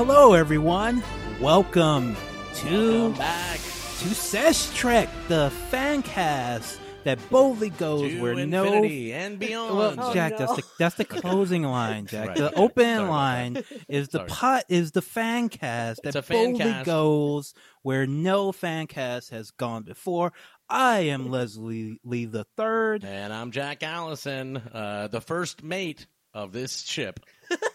Hello everyone. Welcome to Welcome back to Sesh Trek, the fan cast that boldly goes to where infinity no. and beyond. Well, Oh, Jack, no. that's the that's the closing line, Jack. Right. The open Sorry line is the Sorry. pot is the fan cast that fan boldly cast. goes where no fan cast has gone before. I am Leslie Lee the third. and I'm Jack Allison, uh, the first mate of this ship.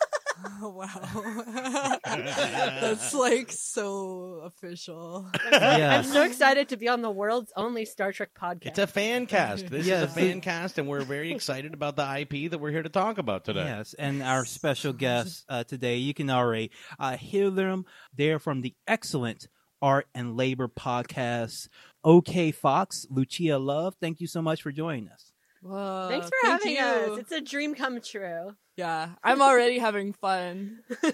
Oh, wow. That's like so official. Yes. I'm so excited to be on the world's only Star Trek podcast. It's a fan cast. This Yes. is a fan cast, and we're very excited about the IP that we're here to talk about today. Yes, and our special guests uh, today, you can already uh, hear them. They're from the excellent Art and Labor podcast. OK Fox, Lucia Love, thank you so much for joining us. Whoa, Thanks for thank having you. us. It's a dream come true. Yeah, I'm already having fun.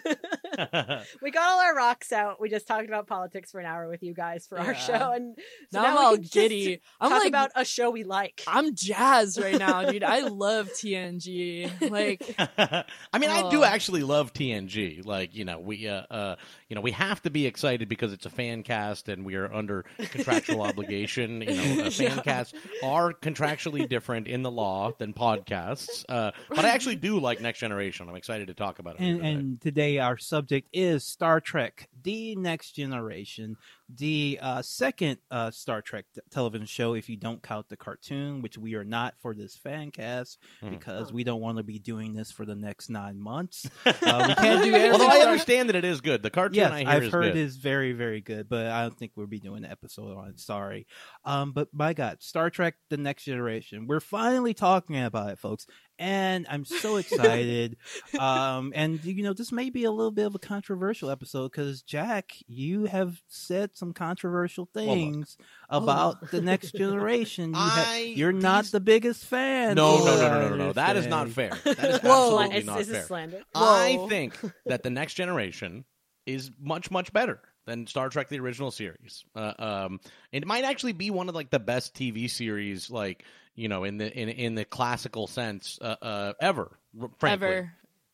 We got all our rocks out. We just talked about politics for an hour with you guys for our Yeah. show, and so now, I'm we all can just giddy. I'm talk like, about a show we like. I'm jazzed right now, dude. I love TNG. Like, I mean, I do Oh. actually love TNG. Like, you know, we, uh, uh, you know, we have to be excited because it's a fan cast and we are under contractual obligation. You know, uh, fan Yeah. casts are contractually different in the law than podcasts. Uh, but I actually do like Next Generation. I'm excited to talk about it. And, today. and today our subject is Star Trek: The Next Generation, the uh, second uh, Star Trek t- television show. If you don't count the cartoon, which we are not for this fan cast Hmm. because we don't want to be doing this for the next nine months. Uh, we can't do. Although I understand that it is good. The cartoon Yes, I hear I've is heard good. is very, very good, but I don't think we'll be doing an episode on it. Sorry. Um, but my God, Star Trek: The Next Generation. We're finally talking about it, folks, and I'm so excited. um, and you know, this may be a little bit of a controversial episode because Jack, you have said some controversial look. things about the Next Generation. You ha- you're not the biggest fan. No, no, no, no, no, no, no. That is not fair. That is Whoa. absolutely It's, not this fair. is slander. I think that the next generation is much much better than Star Trek the original series. Uh, um, it might actually be one of like the best TV series, like you know, in the in in the classical sense, uh, uh, ever. r- Frankly. ever,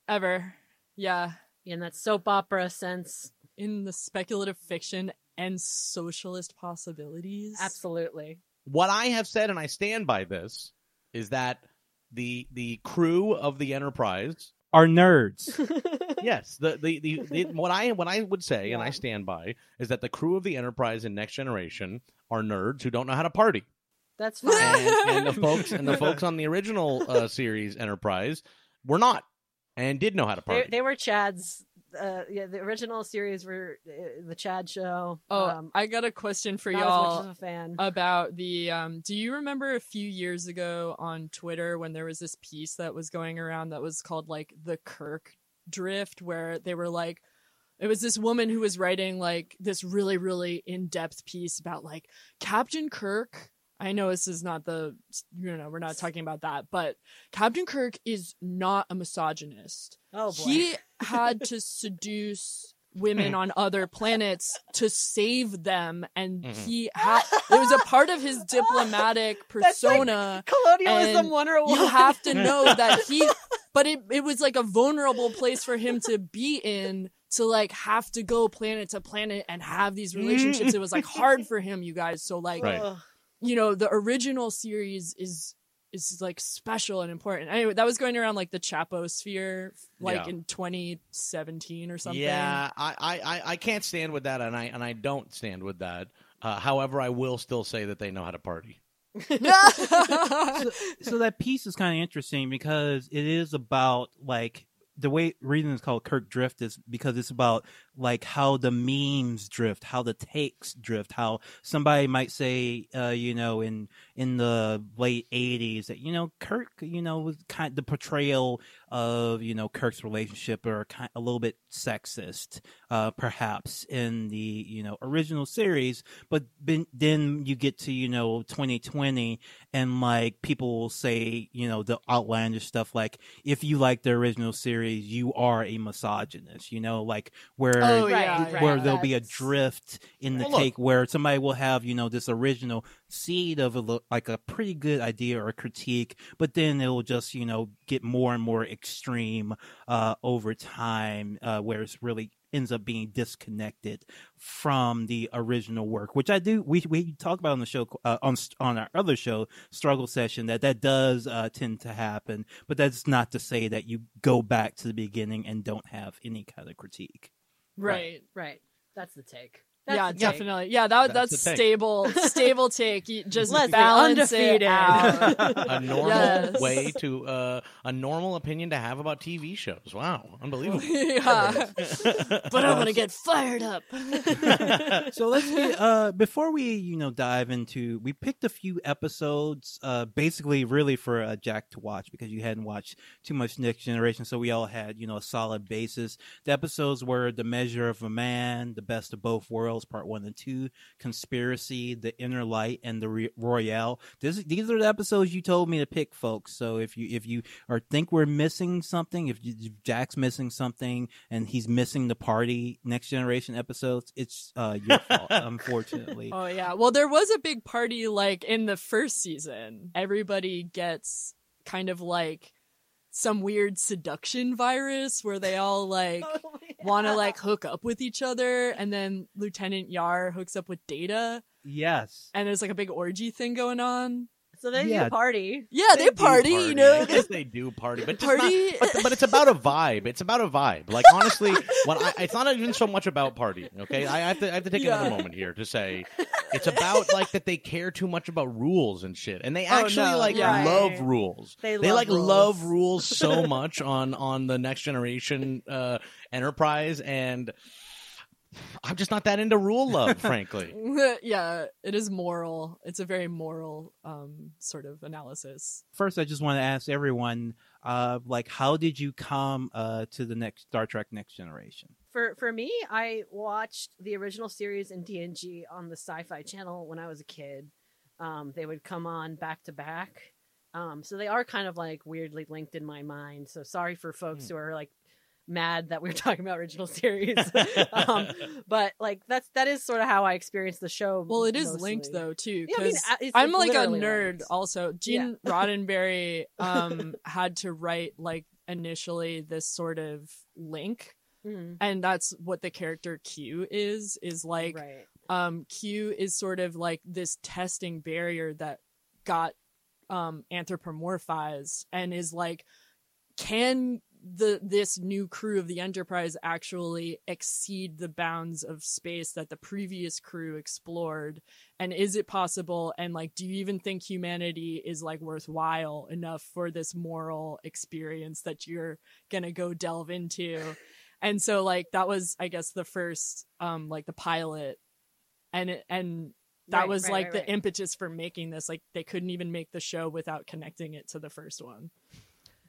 ever. Yeah. In that soap opera sense, In the speculative fiction and socialist possibilities. absolutely. What I have said, and I stand by this, is that the the crew of the Enterprise. Are nerds. Yes, the, the, the, the what I what I would say, and I stand by, is that the crew of the Enterprise in Next Generation are nerds who don't know how to party. That's fine. and, and the folks and the folks on the original uh, series Enterprise were not and did know how to they, party. they were Chad's. Uh, yeah, the original series were uh, the Chad show. Oh, um, I got a question for y'all. much of a fan. about the um do you remember a few years ago on Twitter when there was this piece that was going around that was called like the Kirk drift where they were like it was this woman who was writing like this really really in-depth piece about like Captain Kirk I know this is not the you know we're not talking about that but Captain Kirk is not a misogynist oh boy. he had to seduce women on other planets to save them and Mhm. he had it was a part of his diplomatic That's like persona Colonialism and 101. you have to know that he but it, it was like a vulnerable place for him to be in to like have to go planet to planet and have these relationships it was like hard for him you guys so like Right. You know, the original series is is like special and important. Anyway, that was going around like the Chapo sphere, like Yeah. in 2017 or something. Yeah, I, I, I- I can't stand with that, and I and I don't stand with that. Uh, however, I will still say that they know how to party. so, so that piece is kind of interesting because it is about like the way reason it's called Kirk Drift is because it's about like how the memes drift, how the takes drift, how somebody might say, uh, you know, in in the late '80s that you know Kirk, you know, was kind the portrayal of you know Kirk's relationship are kind a little bit sexist, uh, perhaps in the you know original series, but ben, then you get to you know 2020 and like people will say you know the outlandish stuff like if you like the original series you are a misogynist you know like where Oh, Right, yeah, right. where there'll be a drift in the Well, look. take where somebody will have you know this original seed of a like a pretty good idea or critique but then it will just you know get more and more extreme uh over time uh where it's really ends up being disconnected from the original work which i do we we talk about on the show uh, on on our other show struggle session that that does uh tend to happen but that's not to say that you go back to the beginning and don't have any kind of critique right. Right. That's the take. That's yeah, the take. definitely. Yeah, that That's that's, the take. stable, stable take. You just Leslie, balance undefeated. it out. A normal Yes. way to uh, a normal opinion to have about TV shows. Wow, unbelievable. yeah, but I want to get fired up. so let's get, uh before we you know dive into we picked a few episodes uh basically really for uh, jack to watch because you hadn't watched too much next generation so we all had you know a solid basis the episodes were the measure of a man the best of both worlds part one and two conspiracy the inner light and the Re- royale this, these are the episodes you told me to pick folks so if you if you or think we're missing something if, you, if jack's missing something and he's missing the party next generation episodes it's uh your fault unfortunately Oh yeah. Well, there was a big party like in the first season. Everybody gets kind of like some weird seduction virus where they all like Oh, yeah. want to like hook up with each other and then Lieutenant Yar hooks up with Data yes and there's like a big orgy thing going on. So they Yeah. do party. Yeah, they, do party, you know. Yes, they do party, but just Party- Not, but, but it's about a vibe. It's about a vibe. Like honestly, when I, it's not even so much about partying. Okay, I have to I have to take Yeah. another moment here to say it's about like that they care too much about rules and shit, and they Oh, actually no. like Right. love rules. They They like rules. love rules so much on on the next generation uh, Enterprise, and I'm just not that into rule love, frankly. yeah, it is moral. It's a very moral um sort of analysis. first i just want to ask everyone uh like how did you come uh to the next star trek next generation For for me, I watched the original series in TNG on the Sci-Fi Channel when I was a kid. Um, they would come on back to back. Um, so they are kind of like weirdly linked in my mind. So sorry for folks Hmm. who are like mad that we are talking about original series. um, but like that's that is sort of how I experienced the show. Well, it is mostly. linked though too Yeah, I mean, because a- it's, I'm like, a nerd linked. also. Gene Roddenberry um had to write like initially this sort of link Mhm. and that's what the character Q is is like right. um Q is sort of like this testing barrier that got um anthropomorphized and is like can the this new crew of the enterprise actually exceed the bounds of space that the previous crew explored. And is it possible? And like do you even think humanity is like worthwhile enough for this moral experience that you're gonna go delve into? And so like that was i guess the first um like the pilot. And it, and that Right, was right, like right, the impetus for making this. Like they couldn't even make the show without connecting it to the first one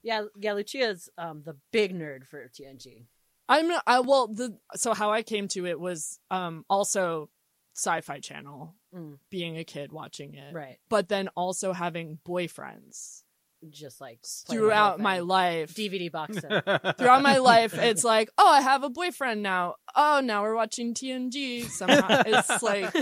Yeah, yeah. Lucia's um, the big nerd for TNG. i'm i well the so how i came to it was um also sci-fi channel Mm, being a kid watching it right. but then also having boyfriends Just like throughout my life DVD box set. throughout my life it's like oh i have a boyfriend now oh now we're watching tng somehow it's like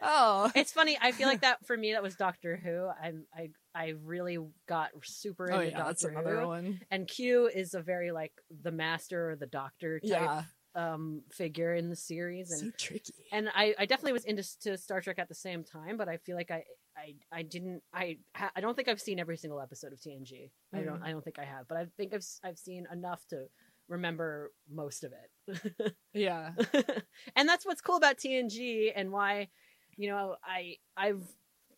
oh it's funny. I feel like that for me. That was Doctor Who. I'm I I really got super oh, into oh yeah Doctor that's another Who. one And Q is a very like the master or the doctor type yeah um, figure in the series, and so tricky. and I, I definitely was into to Star Trek at the same time, but I feel like I I, I didn't I ha- I don't think I've seen every single episode of TNG. I don't Mhm. I don't think I have, but I think I've I've seen enough to remember most of it. Yeah. and that's what's cool about TNG and why you know I I've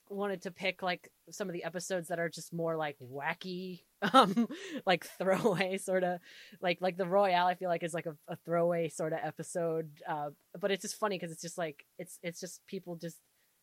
wanted to pick like some of the episodes that are just more like wacky um like throwaway sort of like like the royale i feel like is like a, a throwaway sort of episode uh but it's just funny because it's just like it's it's just people just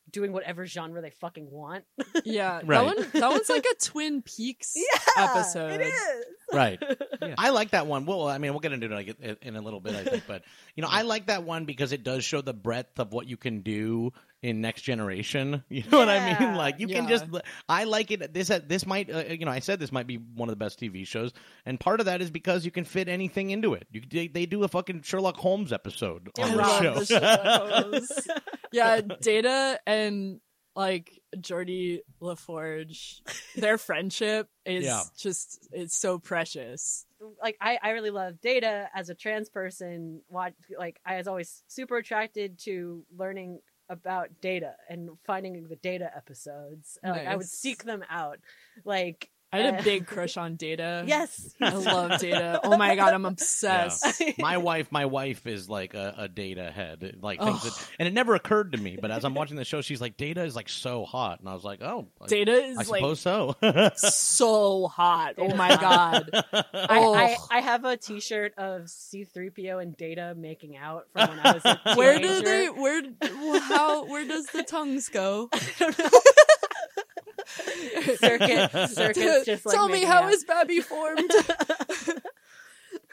doing whatever genre they fucking want Yeah. Right. That one that one's like a Twin Peaks episode. it is Right. Yeah. I like that one. Well, I mean, we'll get into it in- in a little bit, I think. But you know, I like that one because it does show the breadth of what you can do in Next Generation. You know what I mean? Like you can just. I like it. This this might uh, you know I said this might be one of the best TV shows, and part of that is because you can fit anything into it. You they, they do a fucking Sherlock Holmes episode I on the show. the yeah, Data and like Jordy LaForge, their friendship is Yeah. just it's so precious. like I, I really love data as a trans person watch like i was always super attracted to learning about data and finding the data episodes like i would seek them out like I had uh, a big crush on Data. yes I love Data. Oh my god, I'm obsessed. my wife, my wife is like a, a data head, like things that, and it never occurred to me. But as I'm watching the show, she's like, "Data is like so hot," and I was like, "Oh, I- Data is like. I like suppose so." so hot. Oh my god. I, Oh. I, I have a t-shirt of c3po and data making out from when i was a Where do they where how where does the tongues go? circuit circuits just like Tell me how out. is Babby formed?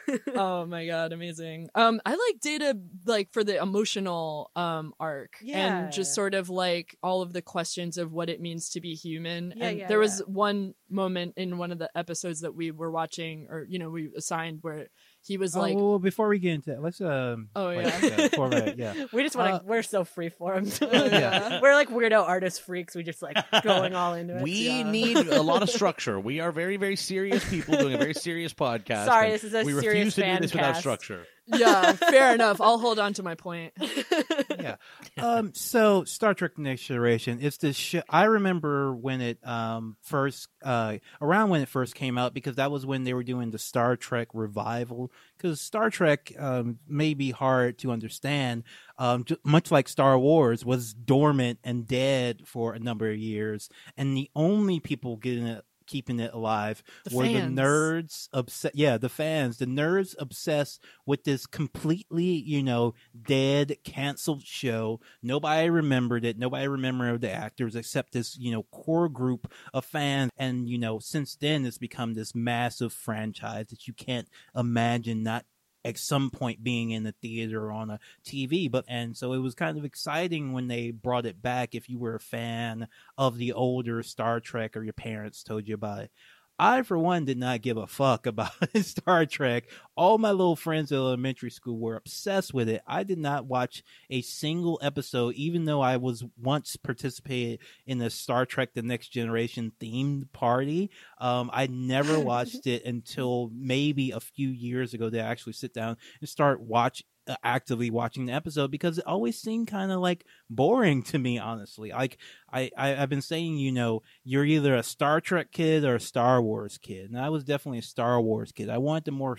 oh my god, amazing. Um I like data like for the emotional um arc Yeah. and just sort of like all of the questions of what it means to be human. Yeah, and yeah, there was one moment in one of the episodes that we were watching or you know we assigned where he was like oh, well, before we get into that, let's um. Oh, like, yeah. uh, before we- yeah. we just want to Uh, we're so freeformed Oh, yeah. we're like weirdo artist freaks we just like going all into it We Yeah. need a lot of structure. We are very, very serious people doing a very serious podcast. Sorry, this is a we serious refuse to do fan this without structure. Yeah, fair enough. I'll hold on to my point. yeah. Um. So Star Trek: Next Generation. It's the show. I remember when it um first uh around when it first came out because that was when they were doing the Star Trek revival. Because Star Trek um may be hard to understand. Um, much like Star Wars was dormant and dead for a number of years, and the only people getting it. Keeping it alive The were the nerds obsessed. Yeah, the fans, the nerds obsessed with this completely, you know, dead, canceled show. Nobody remembered it. Nobody remembered the actors except this, you know, core group of fans. And, you know, since then it's become this massive franchise that you can't imagine not at some point being in the theater or on a TV. But and so it was kind of exciting when they brought it back if you were a fan of the older Star Trek or your parents told you about it. I, for one, did not give a fuck about Star Trek. All my little friends in elementary school were obsessed with it. I did not watch a single episode, even though I was once participated in the Star Trek: The Next Generation themed party. Um, I never watched it until maybe a few years ago. To actually sit down and start watch actively watching the episode because it always seemed kind of like boring to me, honestly. Like I, I I've been saying, you know, you're either a Star Trek kid or a Star Wars kid, and I was definitely a Star Wars kid. I wanted the more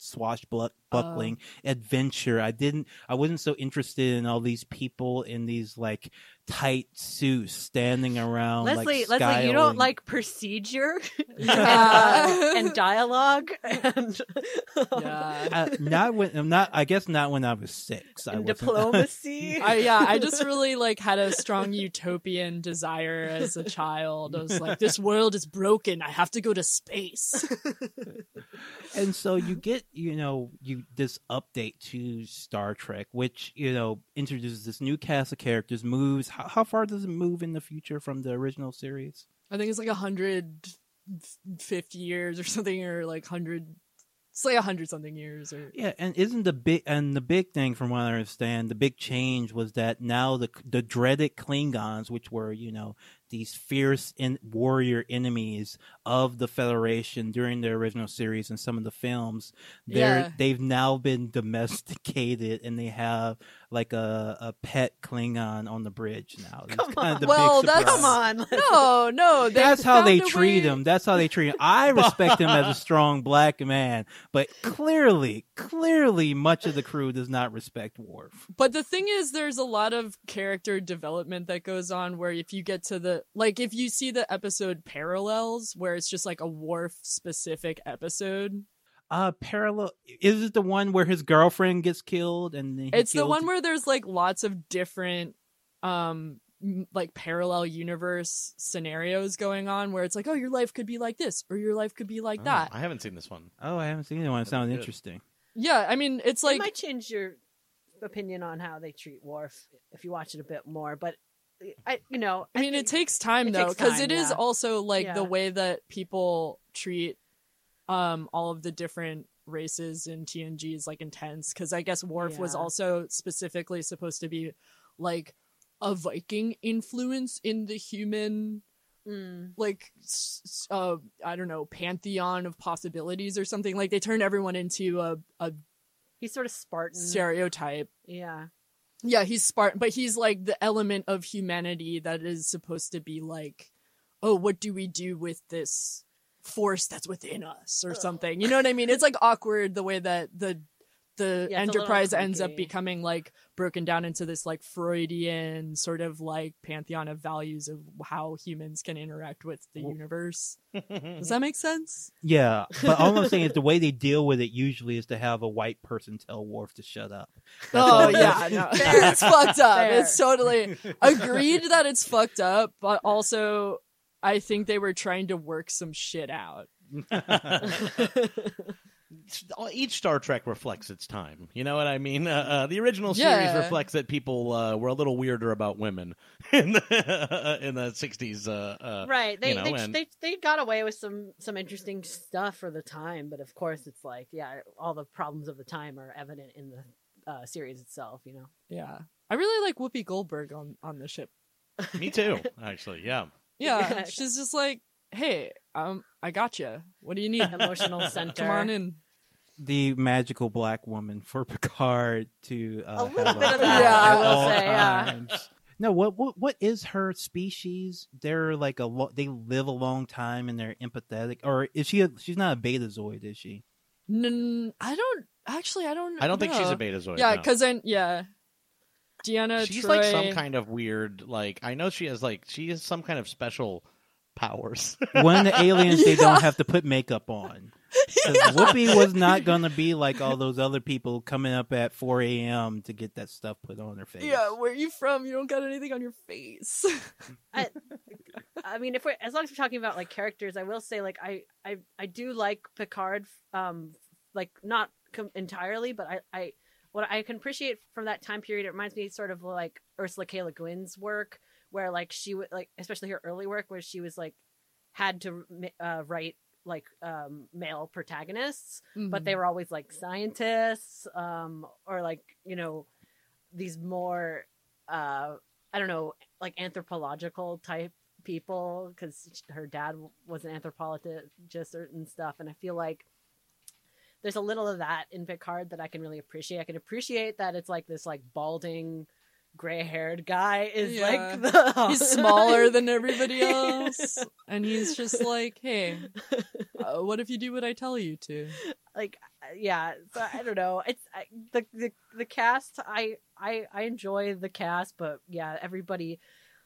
swashbuckling oh. adventure. I didn't. I wasn't so interested in all these people in these like tight suits standing around. Leslie, like, Leslie, you don't like procedure Yeah. and dialogue and, Yeah. Uh, not when I'm not. I guess not when I was six. I wasn't. diplomacy. I, yeah, I just really like had a strong utopian desire as a child. I was like, this world is broken. I have to go to space. and so you get you know you this update to star trek which you know introduces this new cast of characters moves how, how far does it move in the future from the original series I think it's like a hundred fifty years or something, or like hundred. It's like a hundred something years, or yeah and isn't the big and the big thing from what i understand the big change was that now the the dreaded klingons which were you know these fierce in warrior enemies of the Federation during the original series and some of the films. They're Yeah. they've now been domesticated and they have like a, a pet Klingon on the bridge now. That's Come kind of on. the Well, big that's- surprise. Come on. No, no. That's how they treat way- him. That's how they treat him. I respect him as a strong black man, but clearly, clearly, much of the crew does not respect Worf. But the thing is, there's a lot of character development that goes on where if you get to the, like, if you see the episode Parallels, where it's just like a Worf specific episode, Uh, parallel. Is it the one where his girlfriend gets killed and he it's the kills- one where there's like lots of different, um, like parallel universe scenarios going on where it's like, oh, your life could be like this or your life could be like Oh, that. I haven't seen this one. Oh, I haven't seen it. One. It sounds interesting. Yeah, I mean, it's it like, might change your opinion on how they treat Worf if you watch it a bit more. But I, you know, I mean, it takes time it though, because it is yeah. also like the way that people treat um all of the different races in TNG is like intense. Because I guess Worf was also specifically supposed to be like a Viking influence in the human Mm. like uh I don't know pantheon of possibilities or something. Like they turn everyone into a a he's sort of Spartan. stereotype. Yeah. Yeah, he's Spartan, but he's like the element of humanity that is supposed to be like, oh, what do we do with this force that's within us or something? You know what I mean? It's like awkward the way that the the Yeah, it's a little Enterprise ends up becoming like broken down into this like Freudian sort of like pantheon of values of how humans can interact with the Well- universe. Does that make sense? Yeah, but all I'm saying is the way they deal with it usually is to have a white person tell Worf to shut up. Oh yeah, no, it's fucked up. Fair. It's totally agreed that it's fucked up, but also I think they were trying to work some shit out. Each Star Trek reflects its time. You know what I mean? Uh, uh, the original series Yeah. reflects that people uh, were a little weirder about women in the in the sixties. Uh, uh, right. They, you know, they, and- they they got away with some some interesting stuff for the time, but of course, it's like yeah, all the problems of the time are evident in the uh, series itself. You know. Yeah, I really like Whoopi Goldberg on on the ship. Me too, actually. Yeah. Yeah, Yeah. she's just like, hey, um, I got you. What do you need? Emotional center. Come on in. The magical black woman for Picard to uh, A little bit of that, Yeah, I will all say, yeah. No, what what what is her species? They're like a lo- they live a long time and they're empathetic, or is she? A, she's not a betazoid, is she? N- I don't actually. I don't. I don't think she's know. a betazoid. Yeah, no. because then yeah, Deanna. she's Troi, like some kind of weird. Like I know she has like she has some kind of special powers. When the aliens, they Yeah. don't have to put makeup on. 'Cause Whoopi was not gonna be like all those other people coming up at 4 a.m. to get that stuff put on their face. Yeah, where you from? You don't got anything on your face. I mean, if we're as long as we're talking about like characters, I will say like I I I do like Picard, um, like not com- entirely, but I I what I can appreciate from that time period, it reminds me sort of like Ursula K. Le Guin's work, where like she would like especially her early work, where she was like had to uh, write like um male protagonists but they were always like scientists um or like you know these more uh i don't know like anthropological type people because her dad was an anthropologist and stuff and i feel like there's a little of that in picard that i can really appreciate. I can appreciate that it's like this like balding gray haired guy is Yeah. like the he's smaller than everybody else, and he's just like, "Hey, uh, what if you do what I tell you to?" like uh, yeah so i don't know it's I, the, the the cast I, I i enjoy the cast but yeah everybody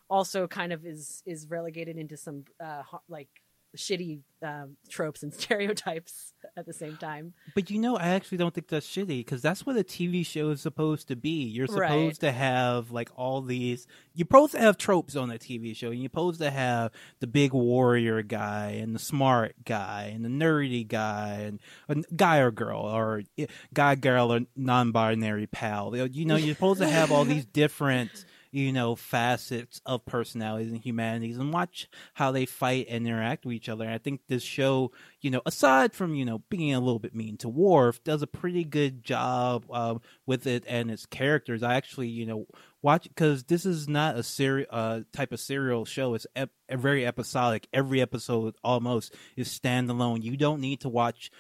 also kind of is is relegated into some uh like shitty um tropes and stereotypes at the same time But you know, I actually don't think that's shitty because that's what a TV show is supposed to be. You're supposed Right. to have like all these. You're supposed to have tropes on a TV show. and You're supposed to have the big warrior guy and the smart guy and the nerdy guy and a guy or girl or eh, guy girl or non-binary pal. You know, you're supposed to have all these different. You know, facets of personalities and humanities, and watch how they fight and interact with each other. And I think this show you know, aside from you know being a little bit mean to Worf, does a pretty good job um, with it and its characters. I actually, you know, watch because this is not a seri- uh, type of serial show. It's ep- very episodic. Every episode almost is standalone. You don't need to watch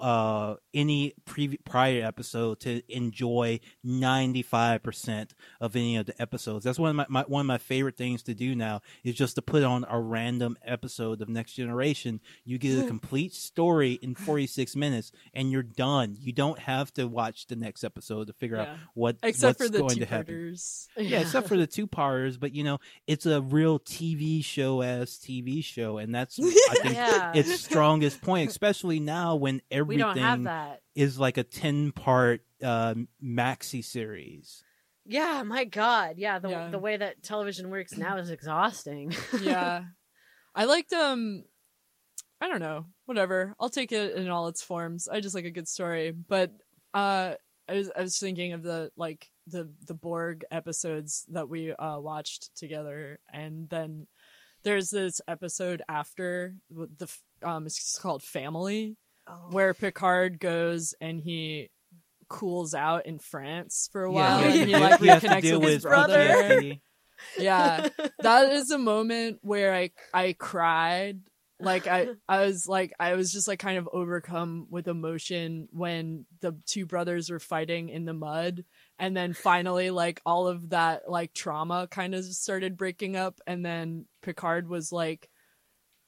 uh, any pre- prior episode to enjoy ninety five percent of any of the episodes. That's one of my, my one of my favorite things to do now is just to put on a random episode of Next Generation. You get a complete story in forty six minutes, and you're done. You don't have to watch the next episode to figure out what Except what's for the going two to happen. parters. Yeah, except for the two parters, but you know, it's a real TV show as TV show, and that's I think Yeah. its strongest point, especially now when everything don't that. is like a ten part uh, maxi series. Yeah, my God. Yeah, the Yeah. the way that television works now is exhausting. yeah. I liked um I don't know, whatever. I'll take it in all its forms. I just like a good story. But uh I was I was thinking of the like the the Borg episodes that we uh watched together and then there's this episode after the um it's called Family Oh. where Picard goes and he cools out in France for a while you and he like you have to reconnects deal with his brother. Yeah that is a moment where I I cried. Like I I was like I was just like kind of overcome with emotion when the two brothers were fighting in the mud and then finally like all of that like trauma kind of started breaking up and then Picard was like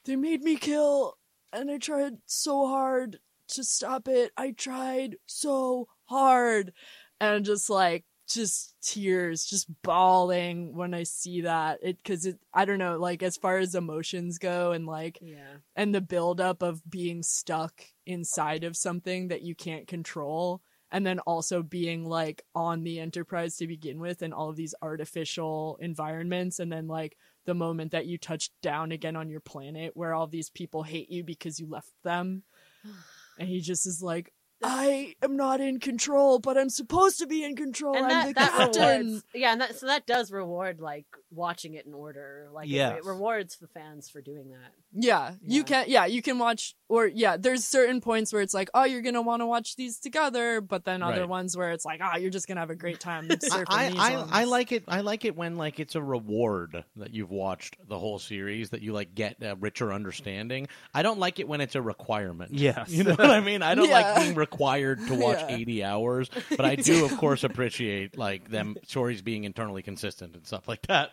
they made me kill and I tried so hard to stop it. I tried so hard and just like just tears just bawling when i see that it because it i don't know like as far as emotions go and like yeah. and the buildup of being stuck inside of something that you can't control and then also being like on the enterprise to begin with and all of these artificial environments and then like the moment that you touch down again on your planet where all these people hate you because you left them and he just is like I am not in control, but I'm supposed to be in control. And I'm that, the that captain. rewards, yeah, and that so that does reward like watching it in order. Like, it- it, rewards the fans for doing that. Yeah, you can. Yeah, you can watch, or yeah, there's certain points where it's like, oh, you're gonna want to watch these together, but then other Right. ones where it's like, oh, you're just gonna have a great time surfing I, these I, ones. I like it. I like it when like it's a reward that you've watched the whole series that you like get a richer understanding. I don't like it when it's a requirement. Yes. you know what I mean. I don't Yeah. like being required to watch Yeah. eighty hours, but I do, of course, appreciate like them stories being internally consistent and stuff like that.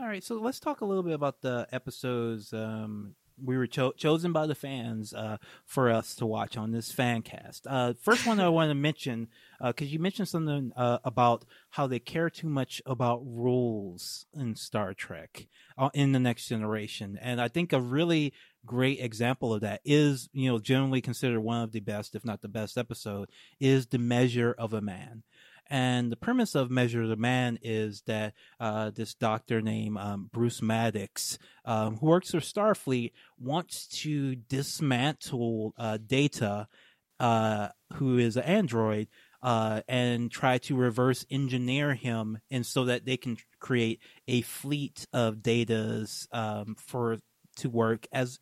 All right, so let's talk a little bit about the episodes um, we were cho- chosen by the fans uh, for us to watch on this fan cast. Uh, first one I want to mention because you mentioned something uh, about how they care too much about rules in Star Trek uh, in the Next Generation, and I think a really great example of that is you know generally considered one of the best, if not the best episode, is the Measure of a Man. And the premise of Measure a Man is that uh, this doctor named um, Bruce Maddox, um, who works for Starfleet, wants to dismantle uh, Data, uh, who is an android, uh, and try to reverse engineer him, and so that they can create a fleet of Datas um, for to work as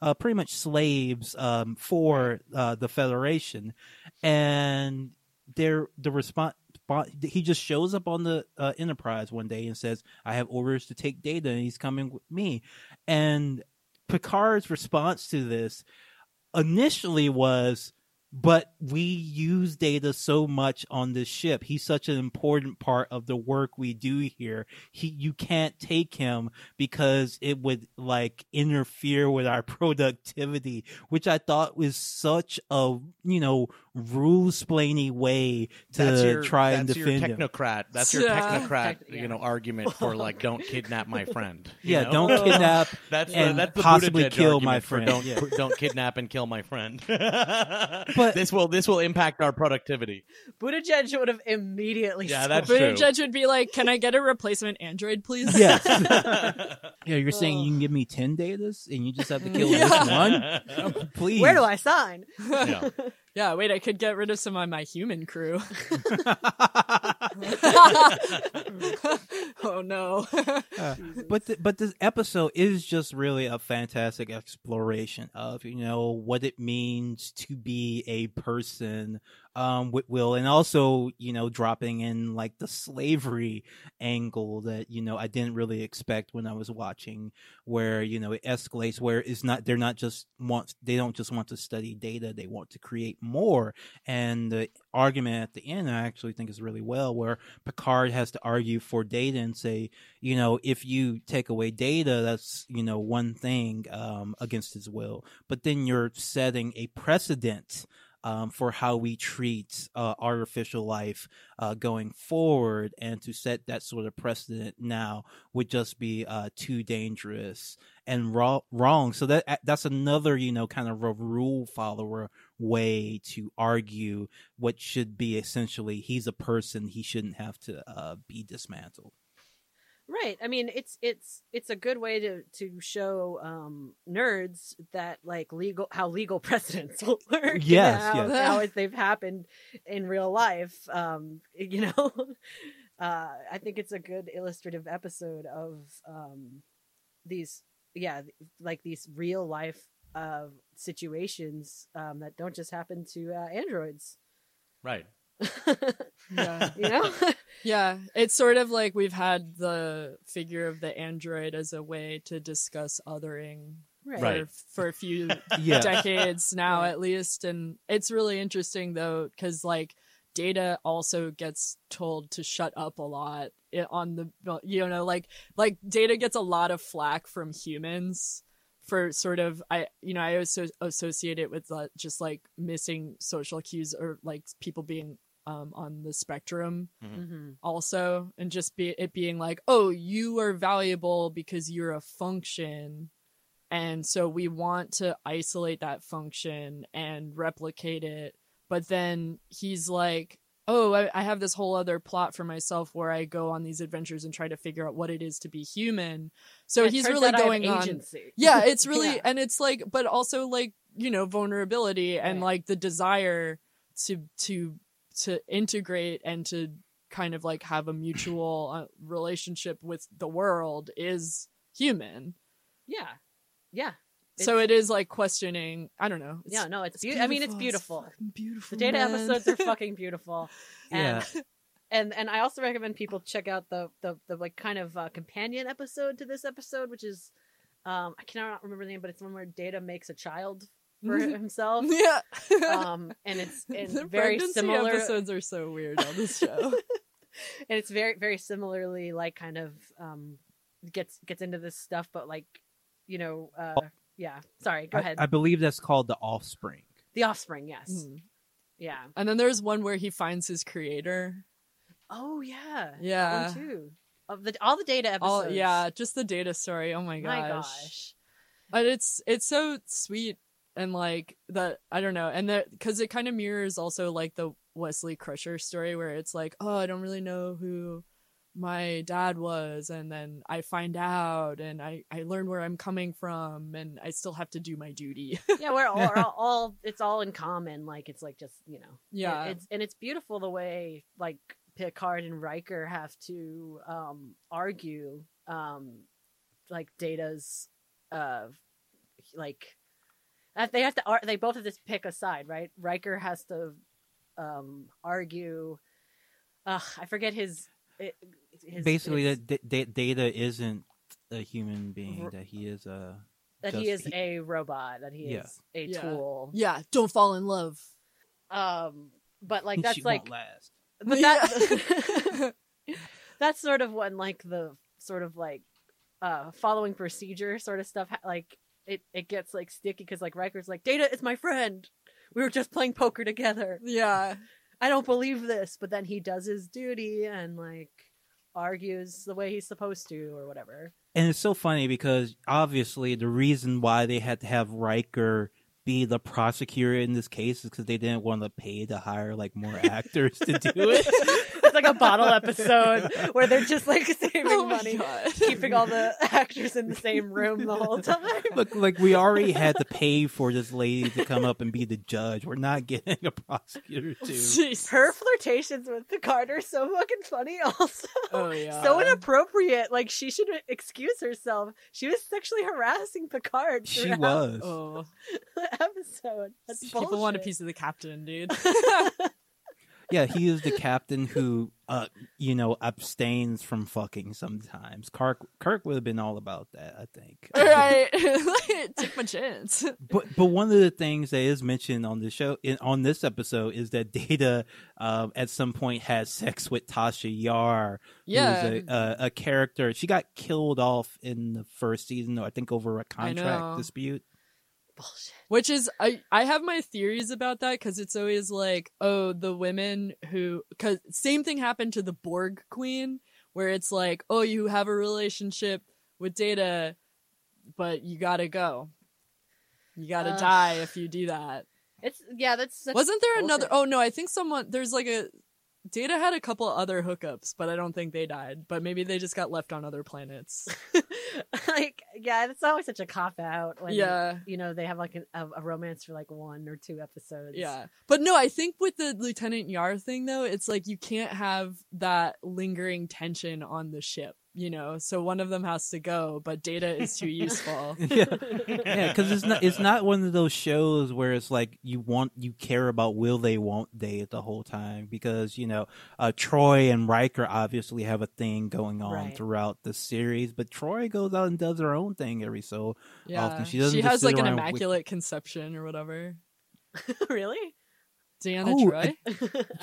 uh, pretty much slaves um, for uh, the Federation, and they're the response. He just shows up on the uh, Enterprise one day and says, "I have orders to take Data, and he's coming with me." And Picard's response to this initially was, "But we use Data so much on this ship. He's such an important part of the work we do here. He, you can't take him because it would like interfere with our productivity." Which I thought was such a you know rules splainy way to that's your, try and that's your defend him. technocrat. That's your technocrat, yeah. you know, argument for like don't kidnap my friend. you Yeah, know? don't kidnap That's the, and that's the possibly Buttigieg kill my friend. Don't Yeah. don't kidnap and kill my friend. But- this will this will impact our productivity. Buttigieg would have immediately. Yeah, scored- that's But true. a judge would be like, "Can I get a replacement android, please?" Yes. yeah, you're saying you can give me 10 datas and you just have to kill this one? Please. Where do I sign? Yeah. Yeah, wait, I could get rid of some of my human crew. oh no. Uh, but the, but this episode is just really a fantastic exploration of you know what it means to be a person um with will and also you know dropping in like the slavery angle that you know I didn't really expect when I was watching where you know it escalates where it's not they're not just want they don't just want to study data they want to create more. And the argument at the end I actually think is really well where Picard has to argue for data and say you know if you take away data that's you know one thing um against his will. But then you're setting a precedent um, for how we treat uh, artificial life uh, going forward, and to set that sort of precedent now would just be uh, too dangerous and wrong. So that that's another you know kind of a rule follower way to argue what should be essentially he's a person he shouldn't have to uh, be dismantled. Right. I mean, it's it's it's a good way to to show um nerds that like legal how legal precedents will work. Yes, how, yes. how they've happened in real life. Um, you know, uh, I think it's a good illustrative episode of um these yeah like these real life uh situations um that don't just happen to uh, androids. Right. Yeah. you know. Yeah, it's sort of like we've had the figure of the android as a way to discuss othering right. Right. for, for a few Yeah. decades now Right. at least and it's really interesting though cuz like data also gets told to shut up a lot on the you know like like data gets a lot of flack from humans for sort of I you know I also associate it with uh, just like missing social cues or like people being um on the spectrum hmm also and just be it being like oh you are valuable because you're a function and so we want to isolate that function and replicate it. But then he's like oh I, I have this whole other plot for myself where i go on these adventures and try to figure out what it is to be human. So It he's really out I have going on yeah it's really Yeah. and it's like but also like you know vulnerability and Right. like the desire to to to integrate and to kind of like have a mutual uh, relationship with the world is human Yeah. Yeah. so It's- it is like questioning i don't know yeah, no, it's, beautiful. I mean, it's beautiful. fucking beautiful The data man. episodes are fucking beautiful. And, Yeah. and and I also recommend people check out the the, the like kind of uh, companion episode to this episode, which is um I cannot remember the name, but it's one where Data makes a child for himself. yeah Um, and it's the it's very similar, episodes are so weird on this show and it's very very similarly like kind of um gets gets into this stuff, but like you know uh yeah. Sorry, go I, ahead. I believe that's called the Offspring. the Offspring, yes, Mhm. yeah. and then there's one where he finds his creator Oh yeah, that Yeah. one too. Of the all the data episodes. all yeah just the data story oh my gosh, My gosh. but it's it's so sweet and like the i don't know and that because it kind of mirrors also like the wesley crusher story where it's like oh i don't really know who my dad was and then i find out and i i learn where i'm coming from and i still have to do my duty yeah, we're all, we're all, all it's all in common. Like it's like just you know, Yeah. It- it's and it's beautiful the way like Picard and Riker have to um argue um like Data's uh like they have to they both have to pick a side, right? Riker has to um argue. Uh, I forget his. his Basically, his- that d- d- Data isn't a human being; that he is a that he just- is a robot, that he Yeah. is a Yeah. tool. yeah don't fall in love Um, but like that's she like won't last. but Yeah. that that's sort of when like the sort of like uh following procedure sort of stuff like it it gets like sticky because like Riker's like Data is my friend. We were just playing poker together. yeah I don't believe this, but then he does his duty and like argues the way he's supposed to or whatever. And it's so funny because obviously the reason why they had to have Riker be the prosecutor in this case is because they didn't want to pay to hire like more actors to do it. It's like like a bottle episode where they're just like saving Oh money, God. keeping all the actors in the same room the whole time. Look, like we already had to pay for this lady to come up and be the judge. We're not getting a prosecutor too. Jeez. Her flirtations with Picard are so fucking funny. Also, Oh yeah. so inappropriate. Like she should excuse herself. She was sexually harassing Picard. She was. Oh, the episode. That's people want a piece of the captain, dude. Yeah, he is the captain who, uh, you know, abstains from fucking sometimes. Kirk, Kirk would have been all about that, I think. right. Take my chance. But but one of the things that is mentioned on the show in, on this episode is that Data um, at some point had sex with Tasha Yar, Yeah. who is a, a, a character. She got killed off in the first season, I think, over a contract dispute. Bullshit. Which is I I have my theories about that because it's always like oh the women who because same thing happened to the Borg Queen where it's like oh you have a relationship with Data, but you gotta go, you gotta Ugh. die if you do that. It's yeah. That's such Wasn't there another? Oh no, I think someone there's like a Data had a couple other hookups, but I don't think they died. But maybe they just got left on other planets. like yeah, it's always such a cop out when yeah. you know they have like an, a, a romance for like one or two episodes. Yeah. But no, I think with the Lieutenant Yar thing though, it's like you can't have that lingering tension on the ship, you know? So one of them has to go, but Data is too useful. yeah, yeah, because it's not it's not one of those shows where it's like you want you care about will they won't they the whole time because you know uh, Troi and Riker obviously have a thing going on Right. throughout the series, but Troi goes out and does her own thing every so Yeah. Often she doesn't she has sit like an around with- immaculate conception or whatever. really? Deanna Oh, Troi?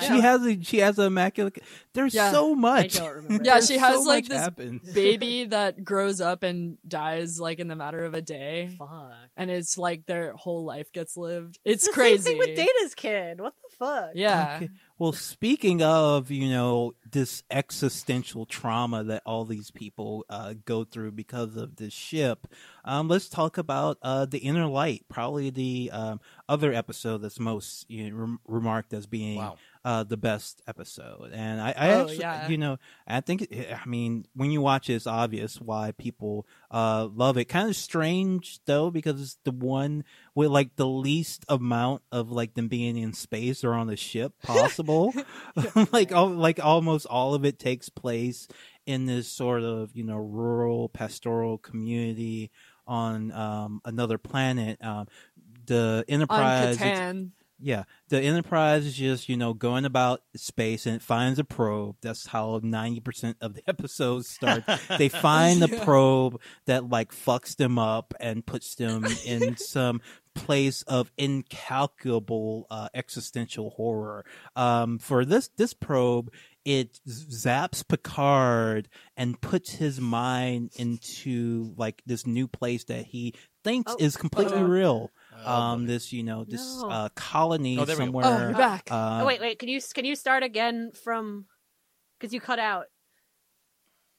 she has a she has an immaculate. There's Yeah. so I much. don't remember. Yeah, she has, so like, this happens. Baby that grows up and dies like in the matter of a day. Fuck. And it's like their whole life gets lived. It's the crazy. Same thing with Data's kid. What the fuck? Yeah. Okay. Well, speaking of, you know, this existential trauma that all these people uh, go through because of this ship, um, let's talk about uh, the Inner Light, probably the um, other episode that's most you know, rem- remarked as being Wow. Uh, the best episode. And I, I Oh, actually, yeah. you know, I think, it, I mean, when you watch it, it's obvious why people uh, love it. Kind of strange though, because it's the one with like the least amount of like them being in space or on the ship possible. like, all, like almost all of it takes place in this sort of you know rural pastoral community on um, another planet. Um, the On Enterprise, it's- Kataan. Yeah, the Enterprise is just you know going about space and it finds a probe. That's how ninety percent of the episodes start. they find the Yeah. probe that like fucks them up and puts them in some place of incalculable uh, existential horror. Um, for this this probe, it zaps Picard and puts his mind into like this new place that he thinks Oh, is completely uh-oh. real. Um, buddy. this you know this No. uh, colony Oh, there we go. somewhere. Oh, you're back. uh, oh wait, wait. Can you can you start again from? Because you cut out.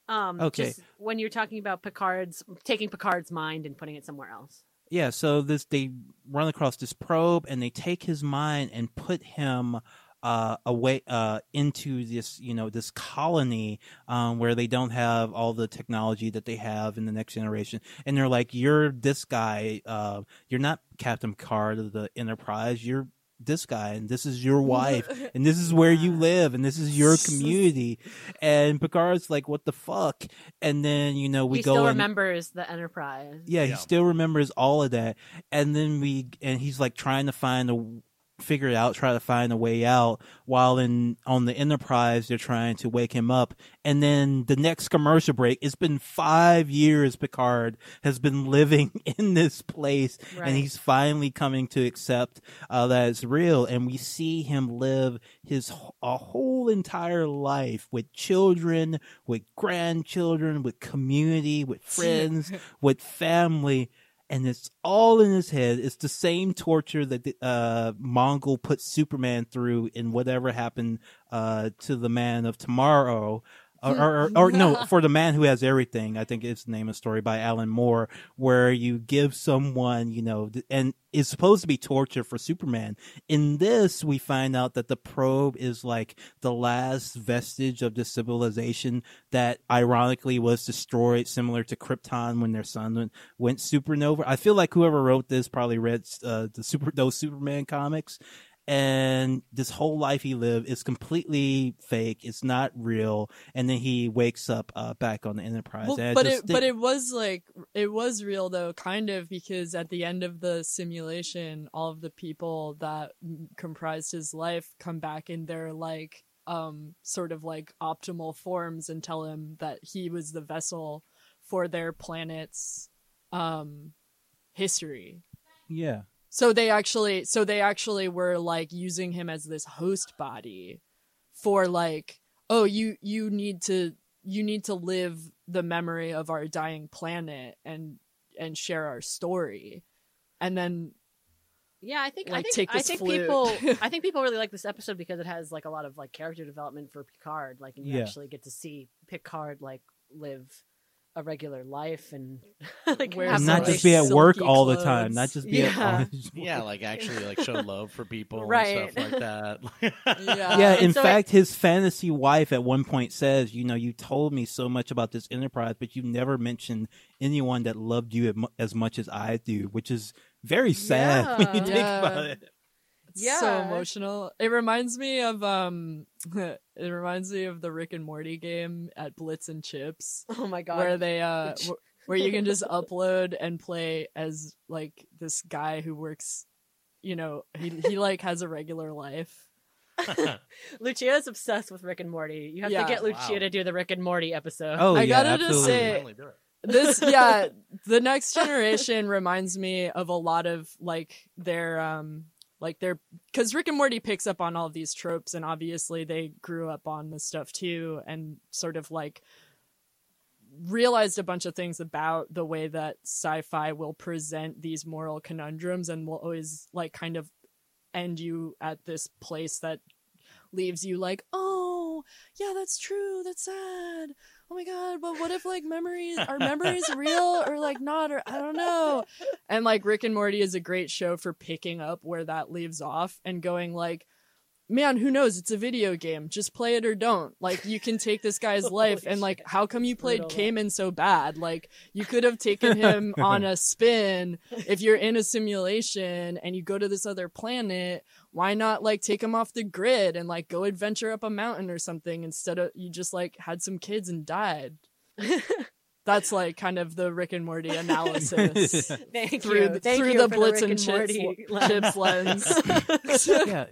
Um. Okay. Just when you're talking about Picard's taking Picard's mind and putting it somewhere else. Yeah, so this they run across this probe and they take his mind and put him uh away uh into this you know this colony um where they don't have all the technology that they have in the next generation. And they're like you're this guy uh you're not Captain Picard of the Enterprise. You're this guy and this is your wife and this is where you live and this is your community. And Picard's like what the fuck? And then you know we he go still and remembers the Enterprise. yeah, he still remembers all of that. And then we and he's like trying to find a figure it out, try to find a way out while in on the Enterprise they're trying to wake him up. And then the next commercial break, it's been five years Picard has been living in this place Right. and he's finally coming to accept uh, that it's real. And we see him live his a whole entire life with children, with grandchildren, with community, with friends, with family. And it's all in his head. It's the same torture that the, uh, Mongul put Superman through in whatever happened uh, to the Man of Tomorrow. Or, or, or no, for the man who has everything. I think it's the name of the story by Alan Moore, where you give someone, you know, and it's supposed to be torture for Superman. In this, we find out that the probe is like the last vestige of the civilization that, ironically, was destroyed, similar to Krypton when their sun went, went supernova. I feel like whoever wrote this probably read uh, the super those Superman comics and this whole life he lived is completely fake. It's not real. And then he wakes up uh, back on the Enterprise. Well, but it think- but it was like it was real though, kind of because at the end of the simulation, all of the people that comprised his life come back in their like um sort of like optimal forms and tell him that he was the vessel for their planet's um history. yeah, So they actually so they actually were like using him as this host body for like oh you you need to you need to live the memory of our dying planet and and share our story. And then Yeah, I think I think take I think flute. people I think people really like this episode because it has like a lot of like character development for Picard. Like and you Yeah. actually get to see Picard like live a regular life and like Wear not some, just be at silky work all the time. Not just be Yeah. at Yeah, like actually like show love for people Right. and stuff like that. Yeah. yeah, in so it- fact, his fantasy wife at one point says, "You know, you told me so much about this enterprise, but you never mentioned anyone that loved you as much as I do," which is very sad when you think Yeah. about it. It's so emotional. It reminds me of um it reminds me of the Rick and Morty game at Blips and Chitz. Oh my god. where they uh Which- wh- where you can just upload and play as like this guy who works you know he he like has a regular life Lucia is obsessed with Rick and Morty. You have Yeah. to get Lucia Wow. to do the Rick and Morty episode. Oh, I yeah, gotta just absolutely. say- Finally do it. this yeah the next generation reminds me of a lot of like their um like they're because rick and morty picks up on all these tropes and obviously they grew up on this stuff too and sort of like realized a bunch of things about the way that sci-fi will present these moral conundrums and will always like kind of end you at this place that leaves you like oh yeah that's true that's sad. Oh my god but what if like memories are memories real or like not or i don't know. And like rick and morty is a great show for picking up where that leaves off and going like man who knows? It's a video game. Just play it or don't. Like you can take this guy's life and like how come you played. Cayman so bad? Like you could have taken him on a spin. If you're in a simulation and you go to this other planet why not like take him off the grid and like go adventure up a mountain or something instead of you just like had some kids and died that's like kind of the rick and morty analysis. Thank through you. the, Thank through you the blitz Rick and, chips, Morty chips lens. Yeah,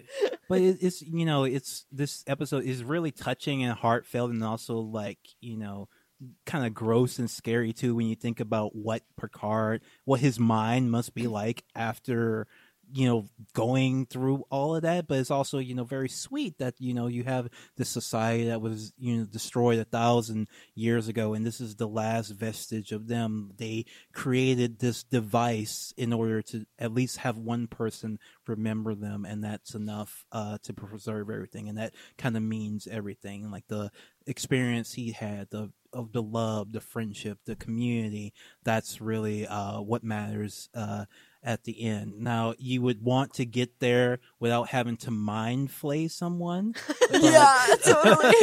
but it, it's you know it's this episode is really touching and heartfelt, and also like you know kind of gross and scary too when you think about what Picard, what his mind must be like after you know going through all of that but it's also you know very sweet that you know you have this society that was you know destroyed a thousand years ago and this is the last vestige of them. They created this device in order to at least have one person remember them and that's enough uh to preserve everything and that kind of means everything like the experience he had the of the love the friendship the community that's really uh what matters uh at the end now you would want to get there without having to mind flay someone but- yeah totally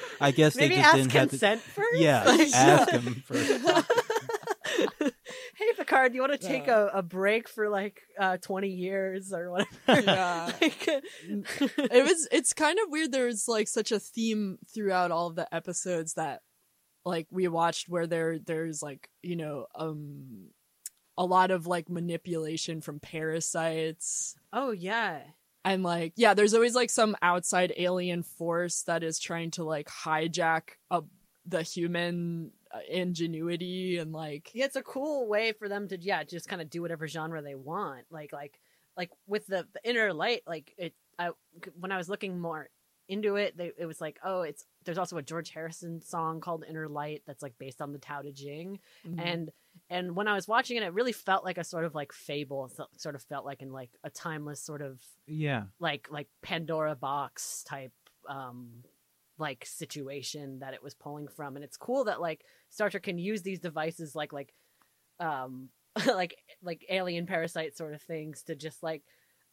i guess Maybe they just ask didn't have to consent first. yeah Like, ask him first hey Picard, do you want to take Yeah. a, a break for like uh, twenty years or whatever? Yeah. Like, it was it's kind of weird there's like such a theme throughout all of the episodes that like we watched where there there's like you know um a lot of like manipulation from parasites oh yeah. and like yeah there's always like some outside alien force that is trying to like hijack a, the human uh, ingenuity and like Yeah, it's a cool way for them to yeah, just kind of do whatever genre they want. Like like like with the, the inner light, like it. I when I was looking more into it, they, it was like oh, it's there's also a George Harrison song called Inner Light that's like based on the Tao Te Ching, mhm. and and when I was watching it, it really felt like a sort of like fable. It sort of felt like in like a timeless sort of yeah like like Pandora box type um like situation that it was pulling from and it's cool that like Star Trek can use these devices like like um like like alien parasite sort of things to just like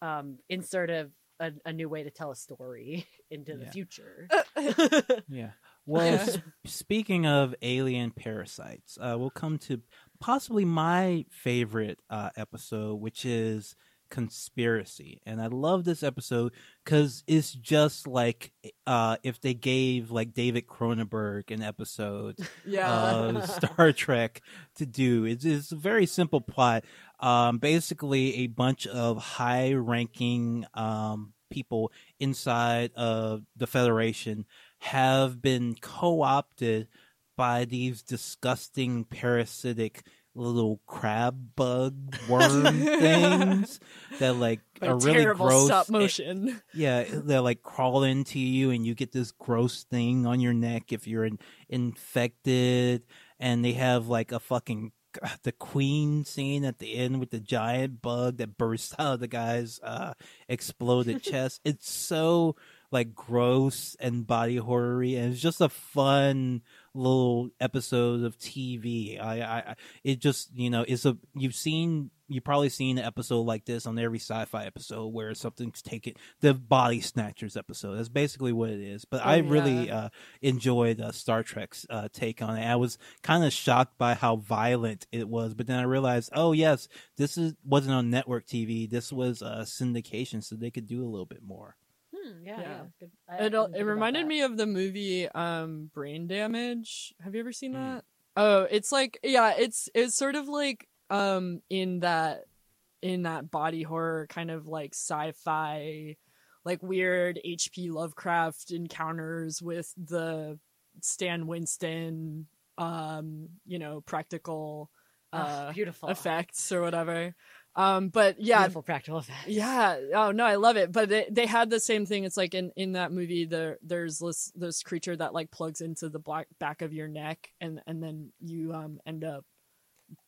um insert a a, a new way to tell a story into the future. Yeah. Well, Yeah. s- speaking of alien parasites, uh, we'll come to possibly my favorite uh, episode, which is conspiracy, and I love this episode because it's just like uh, if they gave like David Cronenberg an episode yeah. of Star Trek to do. It's, it's a very simple plot. Um, basically, a bunch of high ranking um, people inside of the Federation have been co opted by these disgusting parasitic little crab bug worm things that like are really gross stop and- motion. yeah, they like crawl into you, and you get this gross thing on your neck if you're in, infected. And they have like a fucking the queen scene at the end with the giant bug that bursts out of the guy's uh, exploded chest. It's so like gross and body horror and it's just a fun little episode of TV. I, I, it just you know it's a you've seen you've probably seen an episode like this on every sci-fi episode where something's taken the body snatchers episode. That's basically what it is. But Oh, I really uh, enjoyed uh, Star Trek's uh, take on it. I was kind of shocked by how violent it was, but then I realized, oh yes, this is wasn't on network TV. This was uh, syndication, so they could do a little bit more. Hmm, yeah, Yeah. yeah. Good. I- I It, didn't al- think it reminded me of the movie um Brain Damage. Have you ever seen Mm. that? Oh, it's like yeah, it's it's sort of like um in that in that body horror kind of like sci-fi like weird HP Lovecraft encounters with the Stan Winston um you know practical Oh, uh beautiful effects or whatever. Um but yeah, beautiful practical effects. yeah. Oh no, I love it. But they, they had the same thing. It's like in, in that movie, there there's this this creature that like plugs into the black back of your neck, and and then you um end up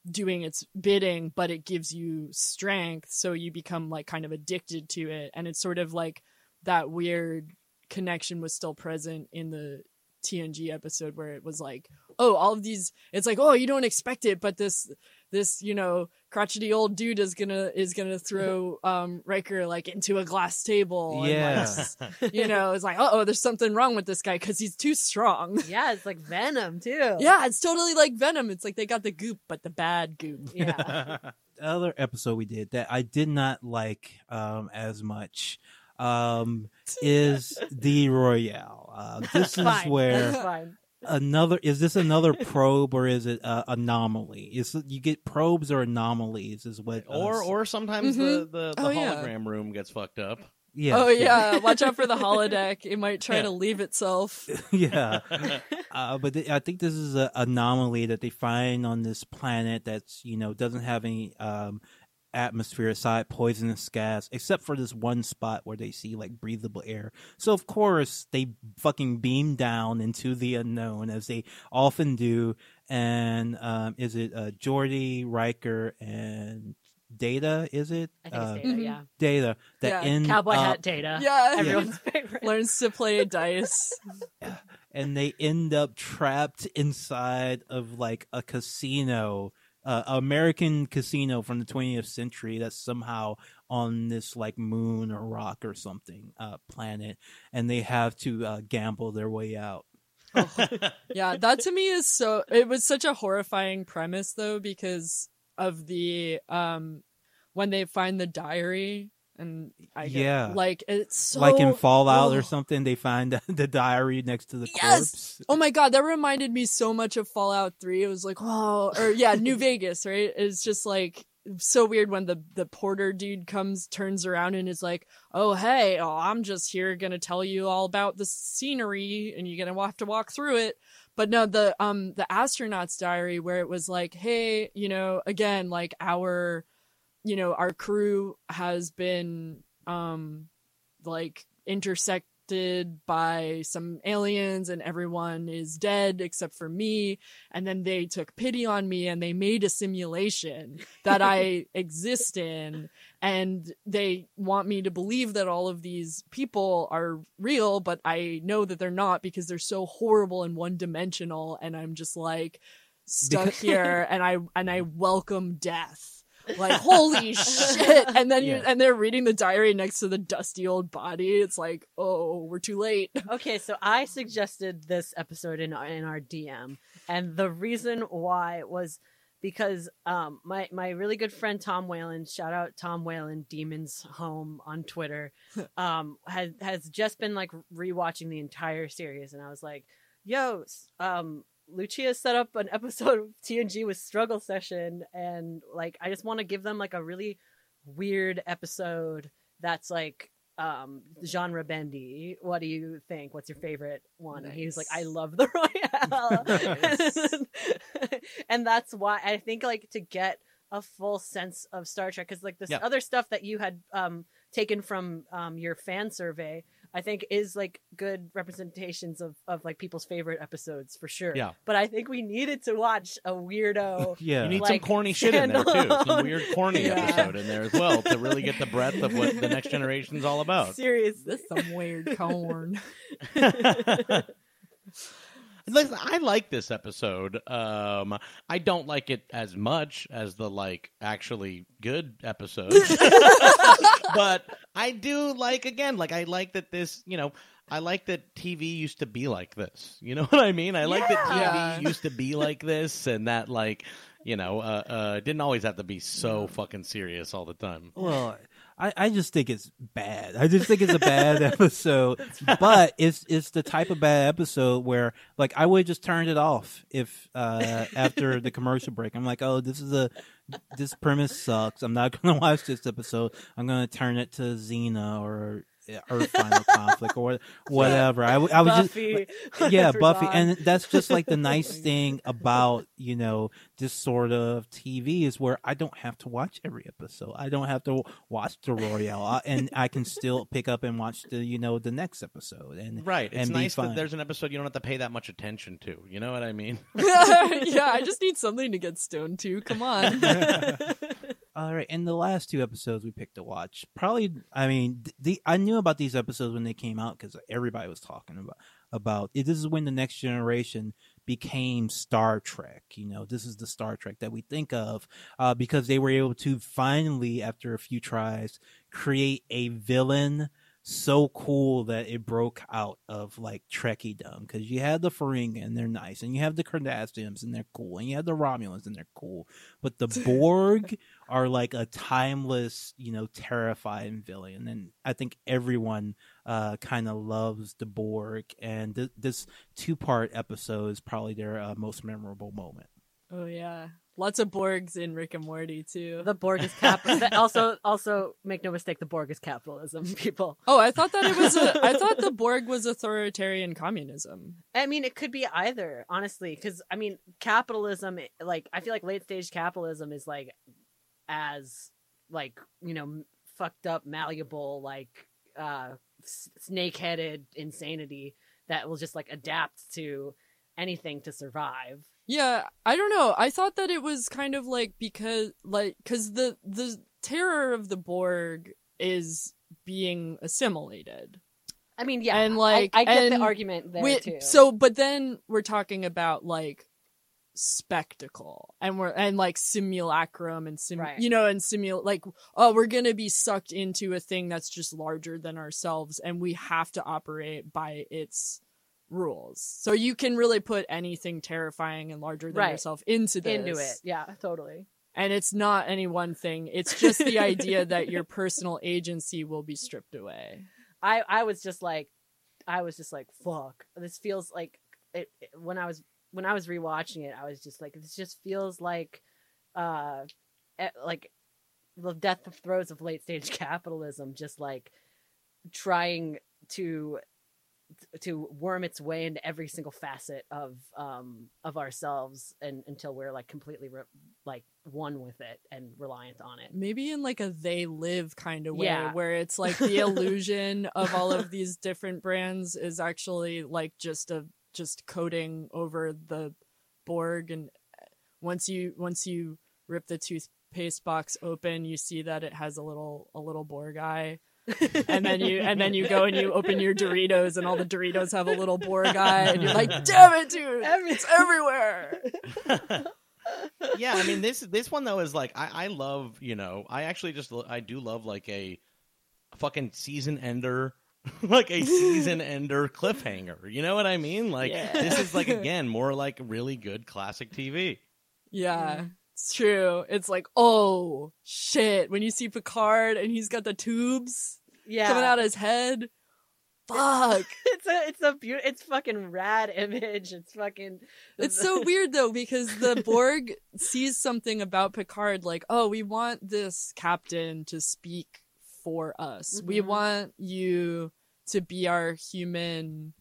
doing its bidding, but it gives you strength, so you become like kind of addicted to it, and it's sort of like that weird connection was still present in the TNG episode where it was like, oh, all of these, it's like, oh, you don't expect it, but this, this, you know, crotchety old dude is gonna is gonna throw um Riker like into a glass table. and, Yeah. like, you know, it's like, oh, there's something wrong with this guy because he's too strong. Yeah, it's like Venom too. Yeah, it's totally like Venom. It's like they got the goop, but the bad goop. yeah. the other episode we did that I did not like um, as much um, is the Royale. Uh, this is where That's fine. Another is this another probe or is it uh, anomaly? Is you get probes or anomalies? Is what uh, Or or sometimes the Mhm. the, the Oh, yeah. hologram room gets fucked up. yeah, oh yeah, watch out for the holodeck. It might try Yeah. to leave itself. yeah. Uh, but th- I think this is an anomaly that they find on this planet that's you know doesn't have any um, atmosphere aside poisonous gas, except for this one spot where they see like breathable air. So of course they fucking beam down into the unknown as they often do. And um, is it uh, Geordi, Riker, and Data? Is it I think uh, it's Data. Mhm. Yeah. Data that Yeah. end Cowboy up- hat Data. Yeah. Everyone's favorite. Learns to play dice. yeah. and they end up trapped inside of like a casino uh, American casino from the 20th century that's somehow on this like moon or rock or something uh, planet, and they have to uh, gamble their way out. yeah, that to me is so. It was such a horrifying premise though because of the um when they find the diary and I get, Yeah. like it's so like in Fallout or something, they find the diary next to the Yes! corpse. Oh my god, that reminded me so much of Fallout 3. It was like, oh, or yeah, New Vegas, right? It's just like so weird when the the porter dude comes turns around and is like, "Oh, hey, oh, I'm just here to tell you all about the scenery and you're to have to walk through it." But no, the um the astronaut's diary where it was like, "Hey, you know, again, like our you know, our crew has been um like intersected by some aliens and everyone is dead except for me. And then they took pity on me and they made a simulation that I exist in. And they want me to believe that all of these people are real, but I know that they're not because they're so horrible and one dimensional. And I'm just like stuck here and I, and I welcome death like holy shit. And then you and they're reading the diary next to the dusty old body. It's like oh we're too late. Okay, so I suggested this episode in our, in our DM, and the reason why was because um my my really good friend Tom Whalen, shout out Tom Whalen, Demons Home on Twitter, um has has just been like rewatching the entire series, and I was like, yo, um. Lucia set up an episode of TNG with Struggle Session, and like I just want to give them like a really weird episode that's like um genre bendy what do you think what's your favorite one and he was like i love the royale Nice. and that's why i think like to get a full sense of star trek because like this Yeah. other stuff that you had um taken from um your fan survey i think is like good representations of of like people's favorite episodes for sure Yeah. but i think we needed to watch a weirdo Yeah. You need some corny shit in there too. Some weird corny Yeah. episode in there as well to really get the breadth of what the next generation's all about. serious this some weird corn Listen, I like this episode. Um, I don't like it as much as the like actually good episodes, but I do like again. Like I like that this, you know, I like that TV used to be like this. You know what I mean? I like that TV used to be like this, and that like, you know, uh, uh, it didn't always have to be so fucking serious all the time. Well, I, I just think it's bad. I just think it's a bad episode. but it's it's the type of bad episode where like I would have just turned it off if uh after the commercial break. I'm like, oh, this is a this premise sucks. I'm not gonna watch this episode. I'm gonna turn it to Xena or Uh, earth Final Conflict or whatever. I, w- I was just yeah, Buffy, on. and that's just like the nice thing about you know this sort of TV is where I don't have to watch every episode. I don't have to watch the Royale, I- and I can still pick up and watch the you know the next episode. And Right. It's and nice that there's an episode you don't have to pay that much attention to. You know what I mean? yeah i just need something to get stoned to come on All right, and the last two episodes we picked to watch, probably. I mean, the I knew about these episodes when they came out because everybody was talking about about it. This is when the next generation became Star Trek. You know, this is the Star Trek that we think of uh, because they were able to finally, after a few tries, create a villain so cool that it broke out of like Trekkiedom because you had the Ferengi and they're nice, and you have the Cardassians and they're cool, and you have the Romulans and they're cool, but the Borg are like a timeless, you know, terrifying villain, and I think everyone uh, kind of loves the Borg, and th- this two-part episode is probably their uh, most memorable moment. oh yeah lots of borgs in rick and morty too The Borg is cap. that- also, also make no mistake, the Borg is capitalism. People. oh i thought that it was a i thought the borg was authoritarian communism I mean, it could be either, honestly, because I mean, capitalism. Like, I feel like late stage capitalism is like as like you know fucked up, malleable, like uh snake headed insanity that will just like adapt to anything to survive. Yeah, I don't know. I thought that it was kind of like because like cuz the the terror of the Borg is being assimilated. I mean, yeah, And, like, I, get and the argument there Wi- too. So, but then we're talking about like spectacle and we're and like simulacrum and sim Right. you know and simul like oh we're gonna be sucked into a thing that's just larger than ourselves and we have to operate by its rules so you can really put anything terrifying and larger than Right. yourself into this into it, yeah, totally. and it's not any one thing it's just the idea that your personal agency will be stripped away I I was just like, I was just like, fuck. This feels like it, it- when I was when I was rewatching it. I was just like, this just feels like, uh, like the death of throes of late stage capitalism. Just like trying to to worm its way into every single facet of um of ourselves and until we're like completely re- like one with it and reliant on it. Maybe in like a they live kind of way Yeah. where it's like the illusion of all of these different brands is actually like just a just coating over the borg. And once you once you rip the toothpaste box open you see that it has a little a little borg eye and then you and then you go and you open your doritos and all the doritos have a little borg guy and you're like damn it dude it's everywhere yeah, I mean this this one though is like I, I love you know I actually just I do love like a fucking season ender like a season ender cliffhanger. You know what I mean? Like Yeah. this is like again more like really good classic TV. Yeah, it's true. It's like, oh shit, when you see Picard and he's got the tubes yeah coming out of his head. Fuck. it's a it's a beautiful it's fucking rad image it's fucking it's so weird though because the Borg sees something about Picard like, oh, we want this captain to speak for us. We Mhm. want you to be our human.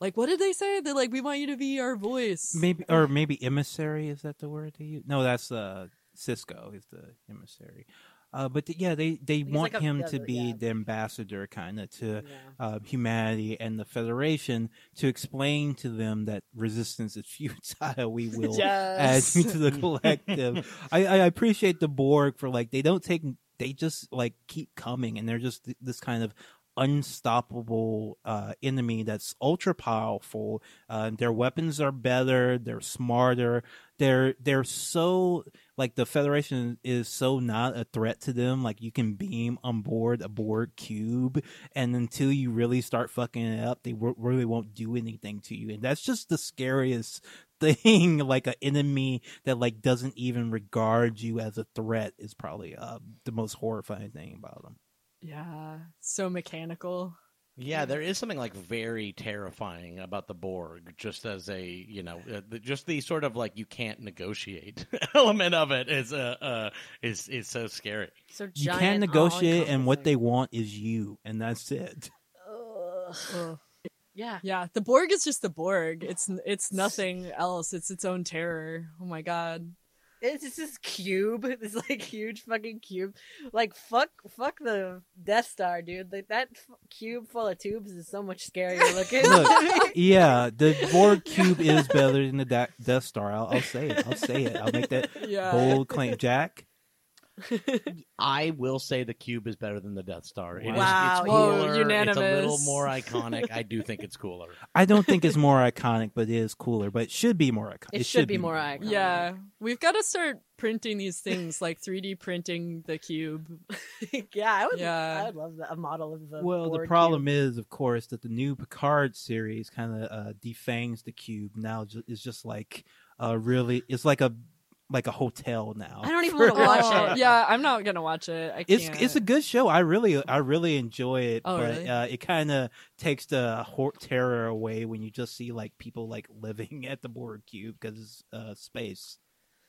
Like, what did they say? They're like, we want you to be our voice. Maybe or maybe emissary is that the word they use? No, that's uh Sisko is the emissary. Uh, but th- yeah, they they He's want like him yeah, to be yeah. the ambassador, kind of to yeah. uh, humanity and the Federation to explain to them that resistance is futile. We will add Yes. you to the collective. I, I appreciate the Borg for like they don't take they just like keep coming and they're just th- this kind of unstoppable uh enemy that's ultra powerful uh their weapons are better they're smarter they're they're so like the federation is so not a threat to them like you can beam on board a Borg cube and until you really start fucking it up they w- really won't do anything to you. And that's just the scariest thing like an enemy that like doesn't even regard you as a threat is probably uh, the most horrifying thing about them yeah, so mechanical. Yeah, there is something like very terrifying about the Borg, just as a you know, uh, just the sort of like you can't negotiate element of it is uh, uh is is so scary. so you giant, can negotiate and what they want is you and that's it Ugh. Ugh. yeah Yeah, the Borg is just the Borg. It's it's nothing else. It's its own terror. Oh my god. It's just this cube, this like huge fucking cube. Like fuck, fuck the Death Star, dude. Like that f- cube full of tubes is so much scarier looking. Look, yeah the Borg cube is better than the Da- Death Star I'll, I'll say it I'll say it I'll make that Yeah. bold claim Jack I will say the cube is better than the Death Star. It is- Wow. it's Whoa, cooler. It's a little unanimous. more iconic. I do think it's cooler. I don't think it's more iconic but it is cooler but it should be more iconic It should be more iconic. Yeah, we've got to start printing these things like 3D printing the cube. yeah, I would. Yeah. I would love that, a model of the. Well, the Borg problem cube. is, of course, that the new Picard series kind of uh, defangs the cube. Now ju- it's just like uh, really, it's like a like a hotel now. I don't even wanna watch Oh, it. Yeah, I'm not gonna watch it. I It's can't. it's a good show. I really I really enjoy it, Oh, but really? uh, it kind of takes the hor- terror away when you just see like people like living at the Borg cube because it's uh, space.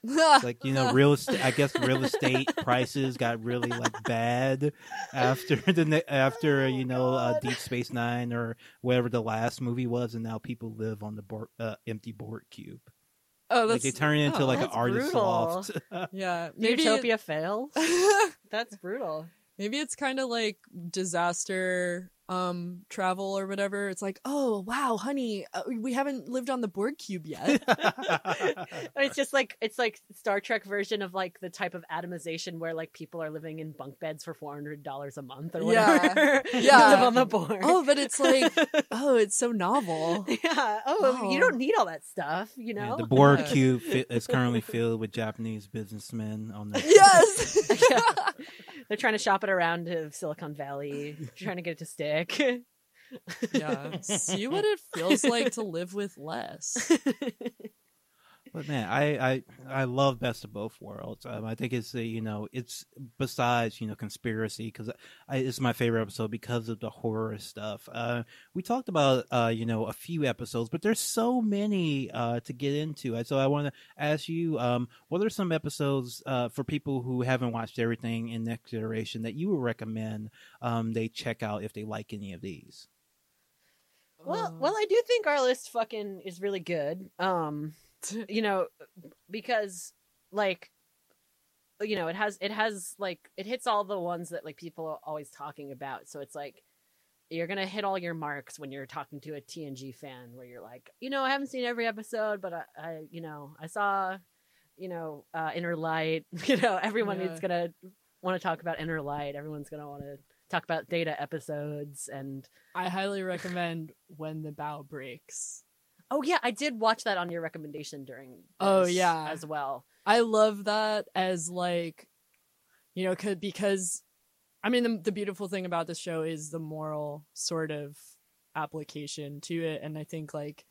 It's like you know, real estate. I guess real estate prices got really like bad after the ne- after you know uh, Deep Space Nine or whatever the last movie was, and now people live on the Borg, uh, empty Borg cube. Oh, Like that's they turn it into oh, like an that's artist brutal. loft. yeah. Maybe Utopia fails. That's brutal. Maybe it's kind of like disaster um travel or whatever. It's like, oh wow, honey, uh, we haven't lived on the Borg cube yet. it's just like it's like Star Trek version of like the type of atomization where like people are living in bunk beds for four hundred dollars a month or whatever. Yeah. live on the board. oh, but it's like, oh, it's so novel. yeah. Oh, Oh. you don't need all that stuff, you Yeah, know. the Borg Yeah. cube is currently filled with Japanese businessmen on the yes. Yeah. They're trying to shop it around to Silicon Valley, trying to get it to stick. yeah. See what it feels like to live with less. But man, I, I I love Best of Both Worlds. Um, I think it's a, you know it's besides you know conspiracy because it's my favorite episode because of the horror stuff. Uh, we talked about uh, you know a few episodes, but there's so many uh, to get into. So I want to ask you, um, what are some episodes uh, for people who haven't watched everything in Next Generation that you would recommend um, they check out if they like any of these? Well, Uh, well, I do think our list fucking is really good. Um, you know, because like, you know, it has it has like it hits all the ones that like people are always talking about. So it's like you're gonna hit all your marks when you're talking to a TNG fan, where you're like, you know, I haven't seen every episode, but I, I you know, I saw, you know, uh, Inner Light. You know, everyone Yeah. is gonna want to talk about Inner Light. Everyone's gonna want to talk about Data episodes and I highly recommend When the Bow Breaks. Oh yeah, I did watch that on your recommendation during. Oh, yeah. as well. I love that as like, you know, could because, I mean, the the beautiful thing about this show is the moral sort of application to it, and I think like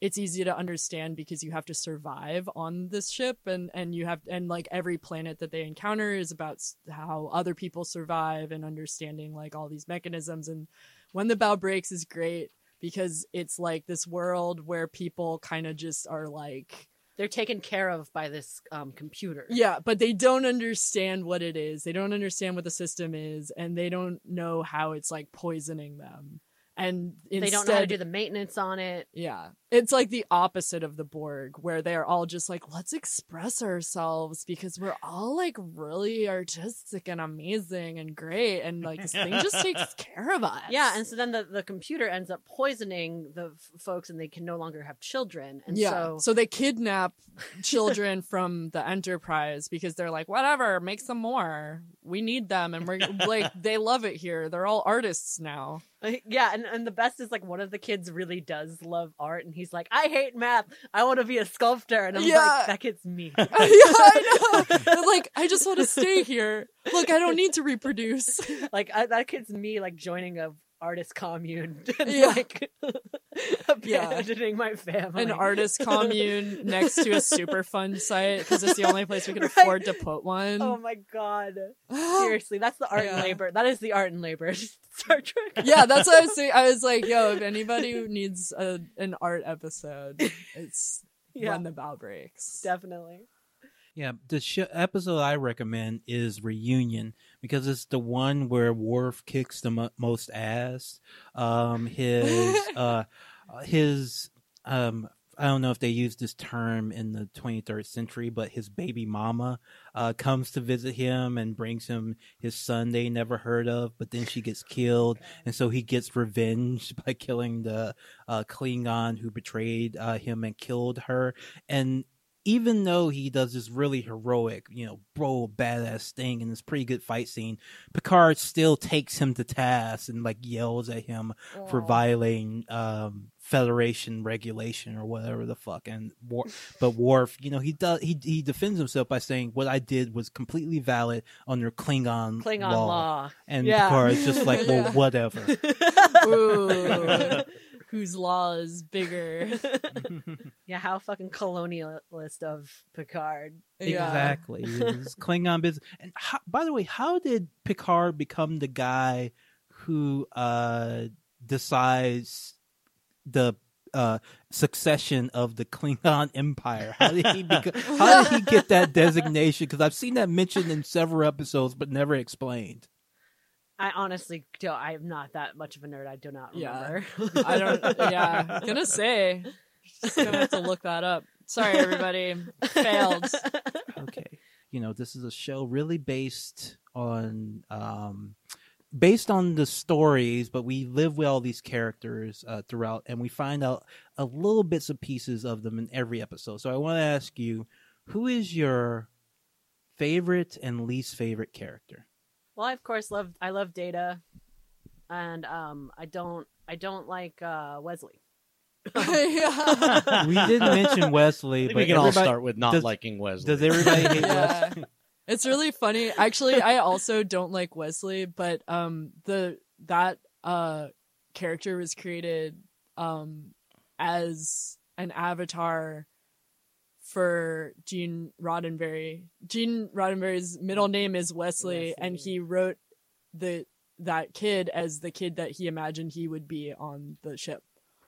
it's easy to understand because you have to survive on this ship and and you have and like every planet that they encounter is about how other people survive and understanding like all these mechanisms and when the bow breaks is great because it's like this world where people kind of just are like They're taken care of by this um, computer. yeah, but they don't understand what it is. They don't understand what the system is, and they don't know how it's like poisoning them. And instead, They don't know how to do the maintenance on it. yeah, it's like the opposite of the Borg, where they're all just like, let's express ourselves because we're all like really artistic and amazing and great, and like this thing just takes care of us. Yeah, and so then the, the computer ends up poisoning the f- folks, and they can no longer have children. And yeah, so, so they kidnap children from the Enterprise because they're like, whatever, make some more. We need them, and we're like, they love it here. They're all artists now. yeah, and, and the best is like one of the kids really does love art, and he's like, I hate math. I want to be a sculptor, and I'm Yeah. like, that kid's me. yeah, I know. Like, I just want to stay here. Look, I don't need to reproduce. like I, that kid's me, like joining a artist commune, and Yeah. like abandoning my family. An artist commune next to a super fun site because it's the only place we can Right. afford to put one. Oh my god. Seriously, that's the art Yeah. and labor. That is the art and labor. Star Trek. yeah, that's what I was saying. I was like, yo, if anybody needs a, an art episode, it's Yeah. when the bow breaks. Definitely. Yeah, the sh- episode I recommend is Reunion because it's the one where Worf kicks the mo- most ass. Um, his uh, his um, I don't know if they use this term in the 23rd century, but his baby mama uh, comes to visit him and brings him his son they never heard of, but then she gets killed, and so he gets revenge by killing the uh, Klingon who betrayed uh, him and killed her. And even though he does this really heroic, you know, bro, badass thing in this pretty good fight scene, Picard still takes him to task and like yells at him for violating um, Federation regulation or whatever the fuck. And War- but Worf, you know, he does he he defends himself by saying what I did was completely valid under Klingon, Klingon law. law. And Yeah. Picard's just like, well, whatever. Ooh, whose law is bigger? yeah, how fucking colonialist of Picard. Exactly. It's Klingon business. And how, by the way, how did Picard become the guy who uh, decides the uh, succession of the Klingon Empire? How did he become, How did he get that designation? Because I've seen that mentioned in several episodes, but never explained. I honestly don't. I'm not that much of a nerd. I do not Yeah. remember. I don't. Yeah, gonna say. Just gonna have to look that up. Sorry, everybody. Failed. okay you know this is a show really based on um based on the stories but we live with all these characters uh, throughout and we find out a little bits and pieces of them in every episode so i want to ask you who is your favorite and least favorite character Well, I of course love. I love Data, and um, I don't. I don't like uh Wesley. we didn't mention I wesley think but we can all start with not does- liking Wesley. does everybody hate Yeah. wesley It's really funny. Actually, I also don't like Wesley, but um the that uh character was created um as an avatar for Gene Roddenberry. Gene Roddenberry's middle mm. name is Wesley, and he wrote the that kid as the kid that he imagined he would be on the ship.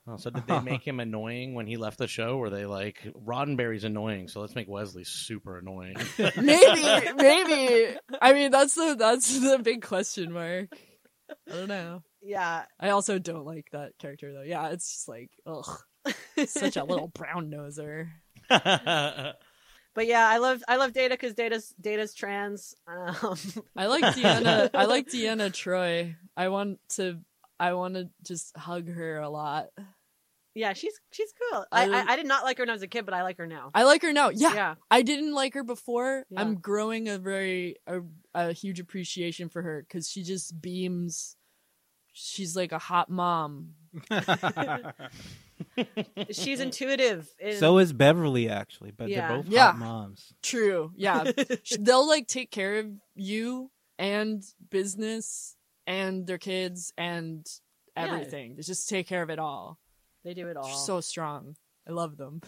Oh, so did they make him annoying when he left the show? Were they like Roddenberry's annoying, so let's make Wesley super annoying? maybe, maybe. I mean, that's the that's the big question mark. I don't know. Yeah. I also don't like that character though. Yeah, it's just like ugh, such a little brown noser. But yeah, I love I love Data because Data's Data's trans. Um, I like Deanna. I like Deanna Troi. I want to. I want to just hug her a lot. yeah, she's she's cool. I, I- I I did not like her when I was a kid, but I like her now. I like her now. Yeah, yeah. I didn't like her before. Yeah. I'm growing a very a, a huge appreciation for her because she just beams. She's like a hot mom. She's intuitive. in- so is Beverly actually, but Yeah. they're both Yeah. hot moms. True. Yeah, they'll like take care of you and business and their kids and Yeah. everything. They just take care of it all. they do it all. They're so strong. I love them.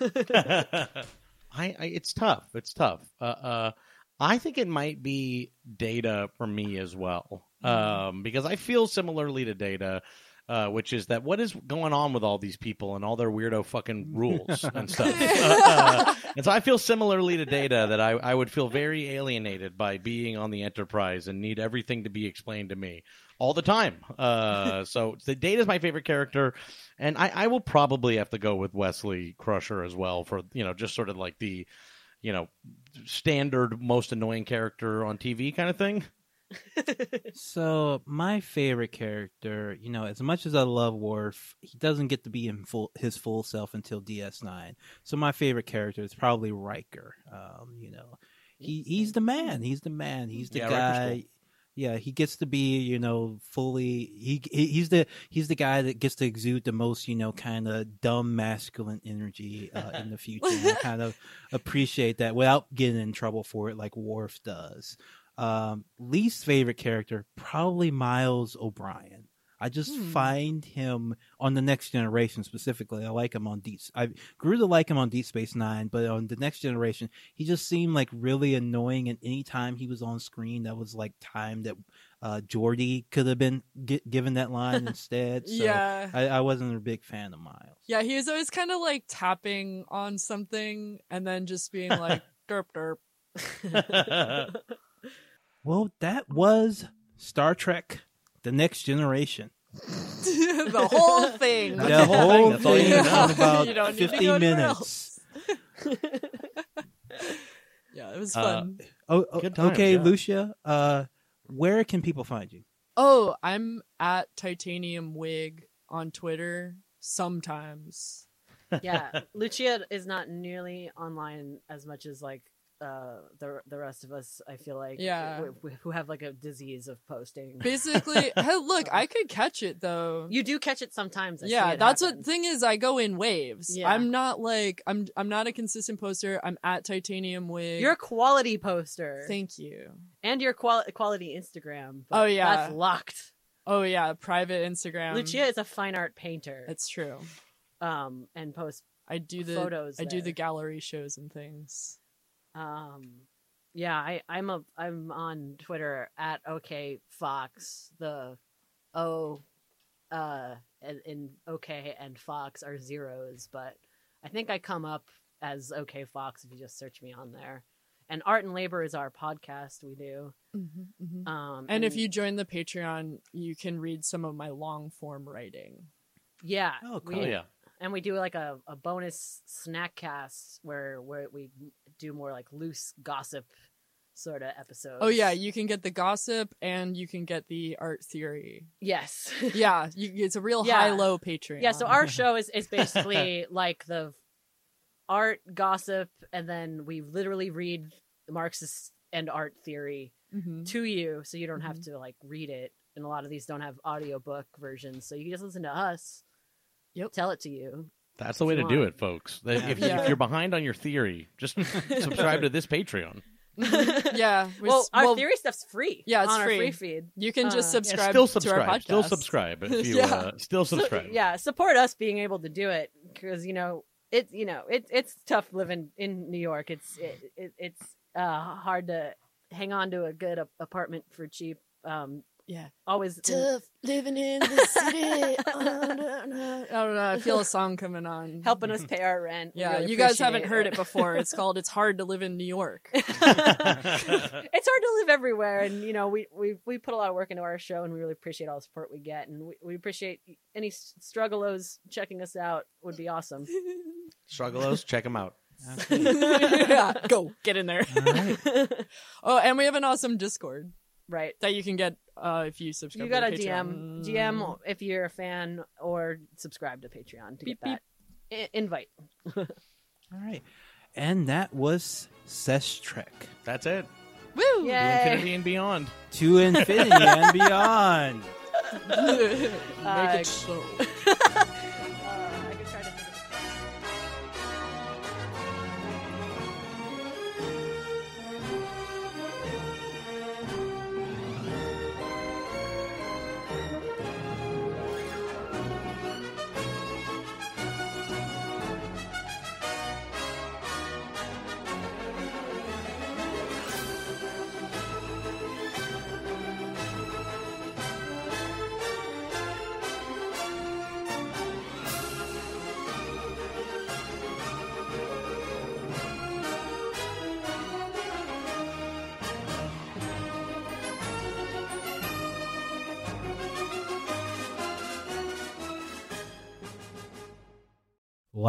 I, I it's tough. It's tough. Uh, uh, I think it might be data for me as well, um, because I feel similarly to data. Uh, which is that what is going on with all these people and all their weirdo fucking rules and stuff. Uh, uh, and so I feel similarly to Data that I, I would feel very alienated by being on the Enterprise and need everything to be explained to me all the time. Uh, so the Data is my favorite character, and I, I will probably have to go with Wesley Crusher as well for you know just sort of like the you know standard most annoying character on TV kind of thing. So my favorite character, you know, as much as I love Worf, he doesn't get to be in full his full self until DS9. So my favorite character is probably Riker. Um, you know, he he's the man. He's the man. He's the Yeah, guy. Yeah, he gets to be, you know, fully. He, he he's the he's the guy that gets to exude the most, you know, kind of dumb masculine energy uh, in the future. and I kind of appreciate that without getting in trouble for it, like Worf does. Um, least favorite character, probably Miles O'Brien. I just Hmm. find him on the next generation specifically. I like him on Deep. I grew to like him on Deep Space Nine, but on the next generation, he just seemed like really annoying. And anytime he was on screen, that was like time that uh, Geordi could have been gi- given that line instead. So yeah. I, I wasn't a big fan of Miles. Yeah, he was always kind of like tapping on something and then just being like derp derp. Well, that was Star Trek: The Next Generation. the whole thing. The the whole whole thing. That's all you in know. about You don't need to 50 go minutes. Yeah, it was Uh, fun. Oh, oh, Good times, okay, yeah. Lucia. Uh, where can people find you? oh, I'm at Titanium Wig on Twitter sometimes. yeah, Lucia is not nearly online as much as like uh the the rest of us. I feel like Yeah. who- have like a disease of posting. Basically, hey, look, I could catch it though. You do catch it sometimes. I yeah, it that's happen. what thing is. I go in waves. Yeah. I'm not like I'm. I'm not a consistent poster. I'm at Titanium Wig. You're a quality poster, Thank you. and your qual- quality Instagram. Oh, yeah. that's locked. Oh yeah, private Instagram. Lucia is a fine art painter. That's true. um and post I do the photos. I do the gallery shows and things. Um, yeah, I, I'm a I'm on Twitter at OK Fox. The O, uh, and, and OK and Fox are zeros, but I think I come up as OK Fox if you just search me on there. And Art and Labor is our podcast we do. Um, And if you join the Patreon, you can read some of my long form writing. yeah, Oh, cool. Oh yeah. and we do like a, a bonus snack cast where where we do more like loose gossip sort of episodes. Oh yeah, you can get the gossip and you can get the art theory. yes. Yeah, you, it's a real Yeah. high low Patreon. Yeah, so our show is, is basically like the art gossip, and then we literally read Marxist and art theory Mhm. to you, so you don't have to like read it. And a lot of these don't have audiobook versions, so you can just listen to us. Yep. Tell it to you. That's the way to Come do it, folks. If, Yeah. if you're behind on your theory, just subscribe to this Patreon. yeah. we well, s- our well, theory stuff's free. Yeah, it's on free. our free feed. You can just Uh, Yeah, subscribe still to our subscribe. podcast. Still subscribe if you Yeah. uh, still So, subscribe. yeah, support us being able to do it because you know it. You know it. It's tough living in New York. It's it, it, it's uh, hard to hang on to a good a- apartment for cheap. Um, Yeah. always in- Tough living in the city. Oh, I don't know. I feel a song coming on. helping us pay our rent. Yeah, really you guys haven't appreciate heard it before. It's called "It's Hard to Live in New York." it's hard to live everywhere, and you know we we we put a lot of work into our show, and we really appreciate all the support we get, and we, we appreciate any s- struggalos checking us out would be awesome. Struggalos, check them out. yeah, go get in there. All right. Oh, and we have an awesome Discord right. that you can get uh, if you subscribe. You got to to DM Patreon. DM if you're a fan or subscribe to Patreon to Beep, get that I- invite. All right. And that was Sesh Trek. That's it. Woo! Yay. Infinity and beyond. To infinity and beyond. Make Uh, it so.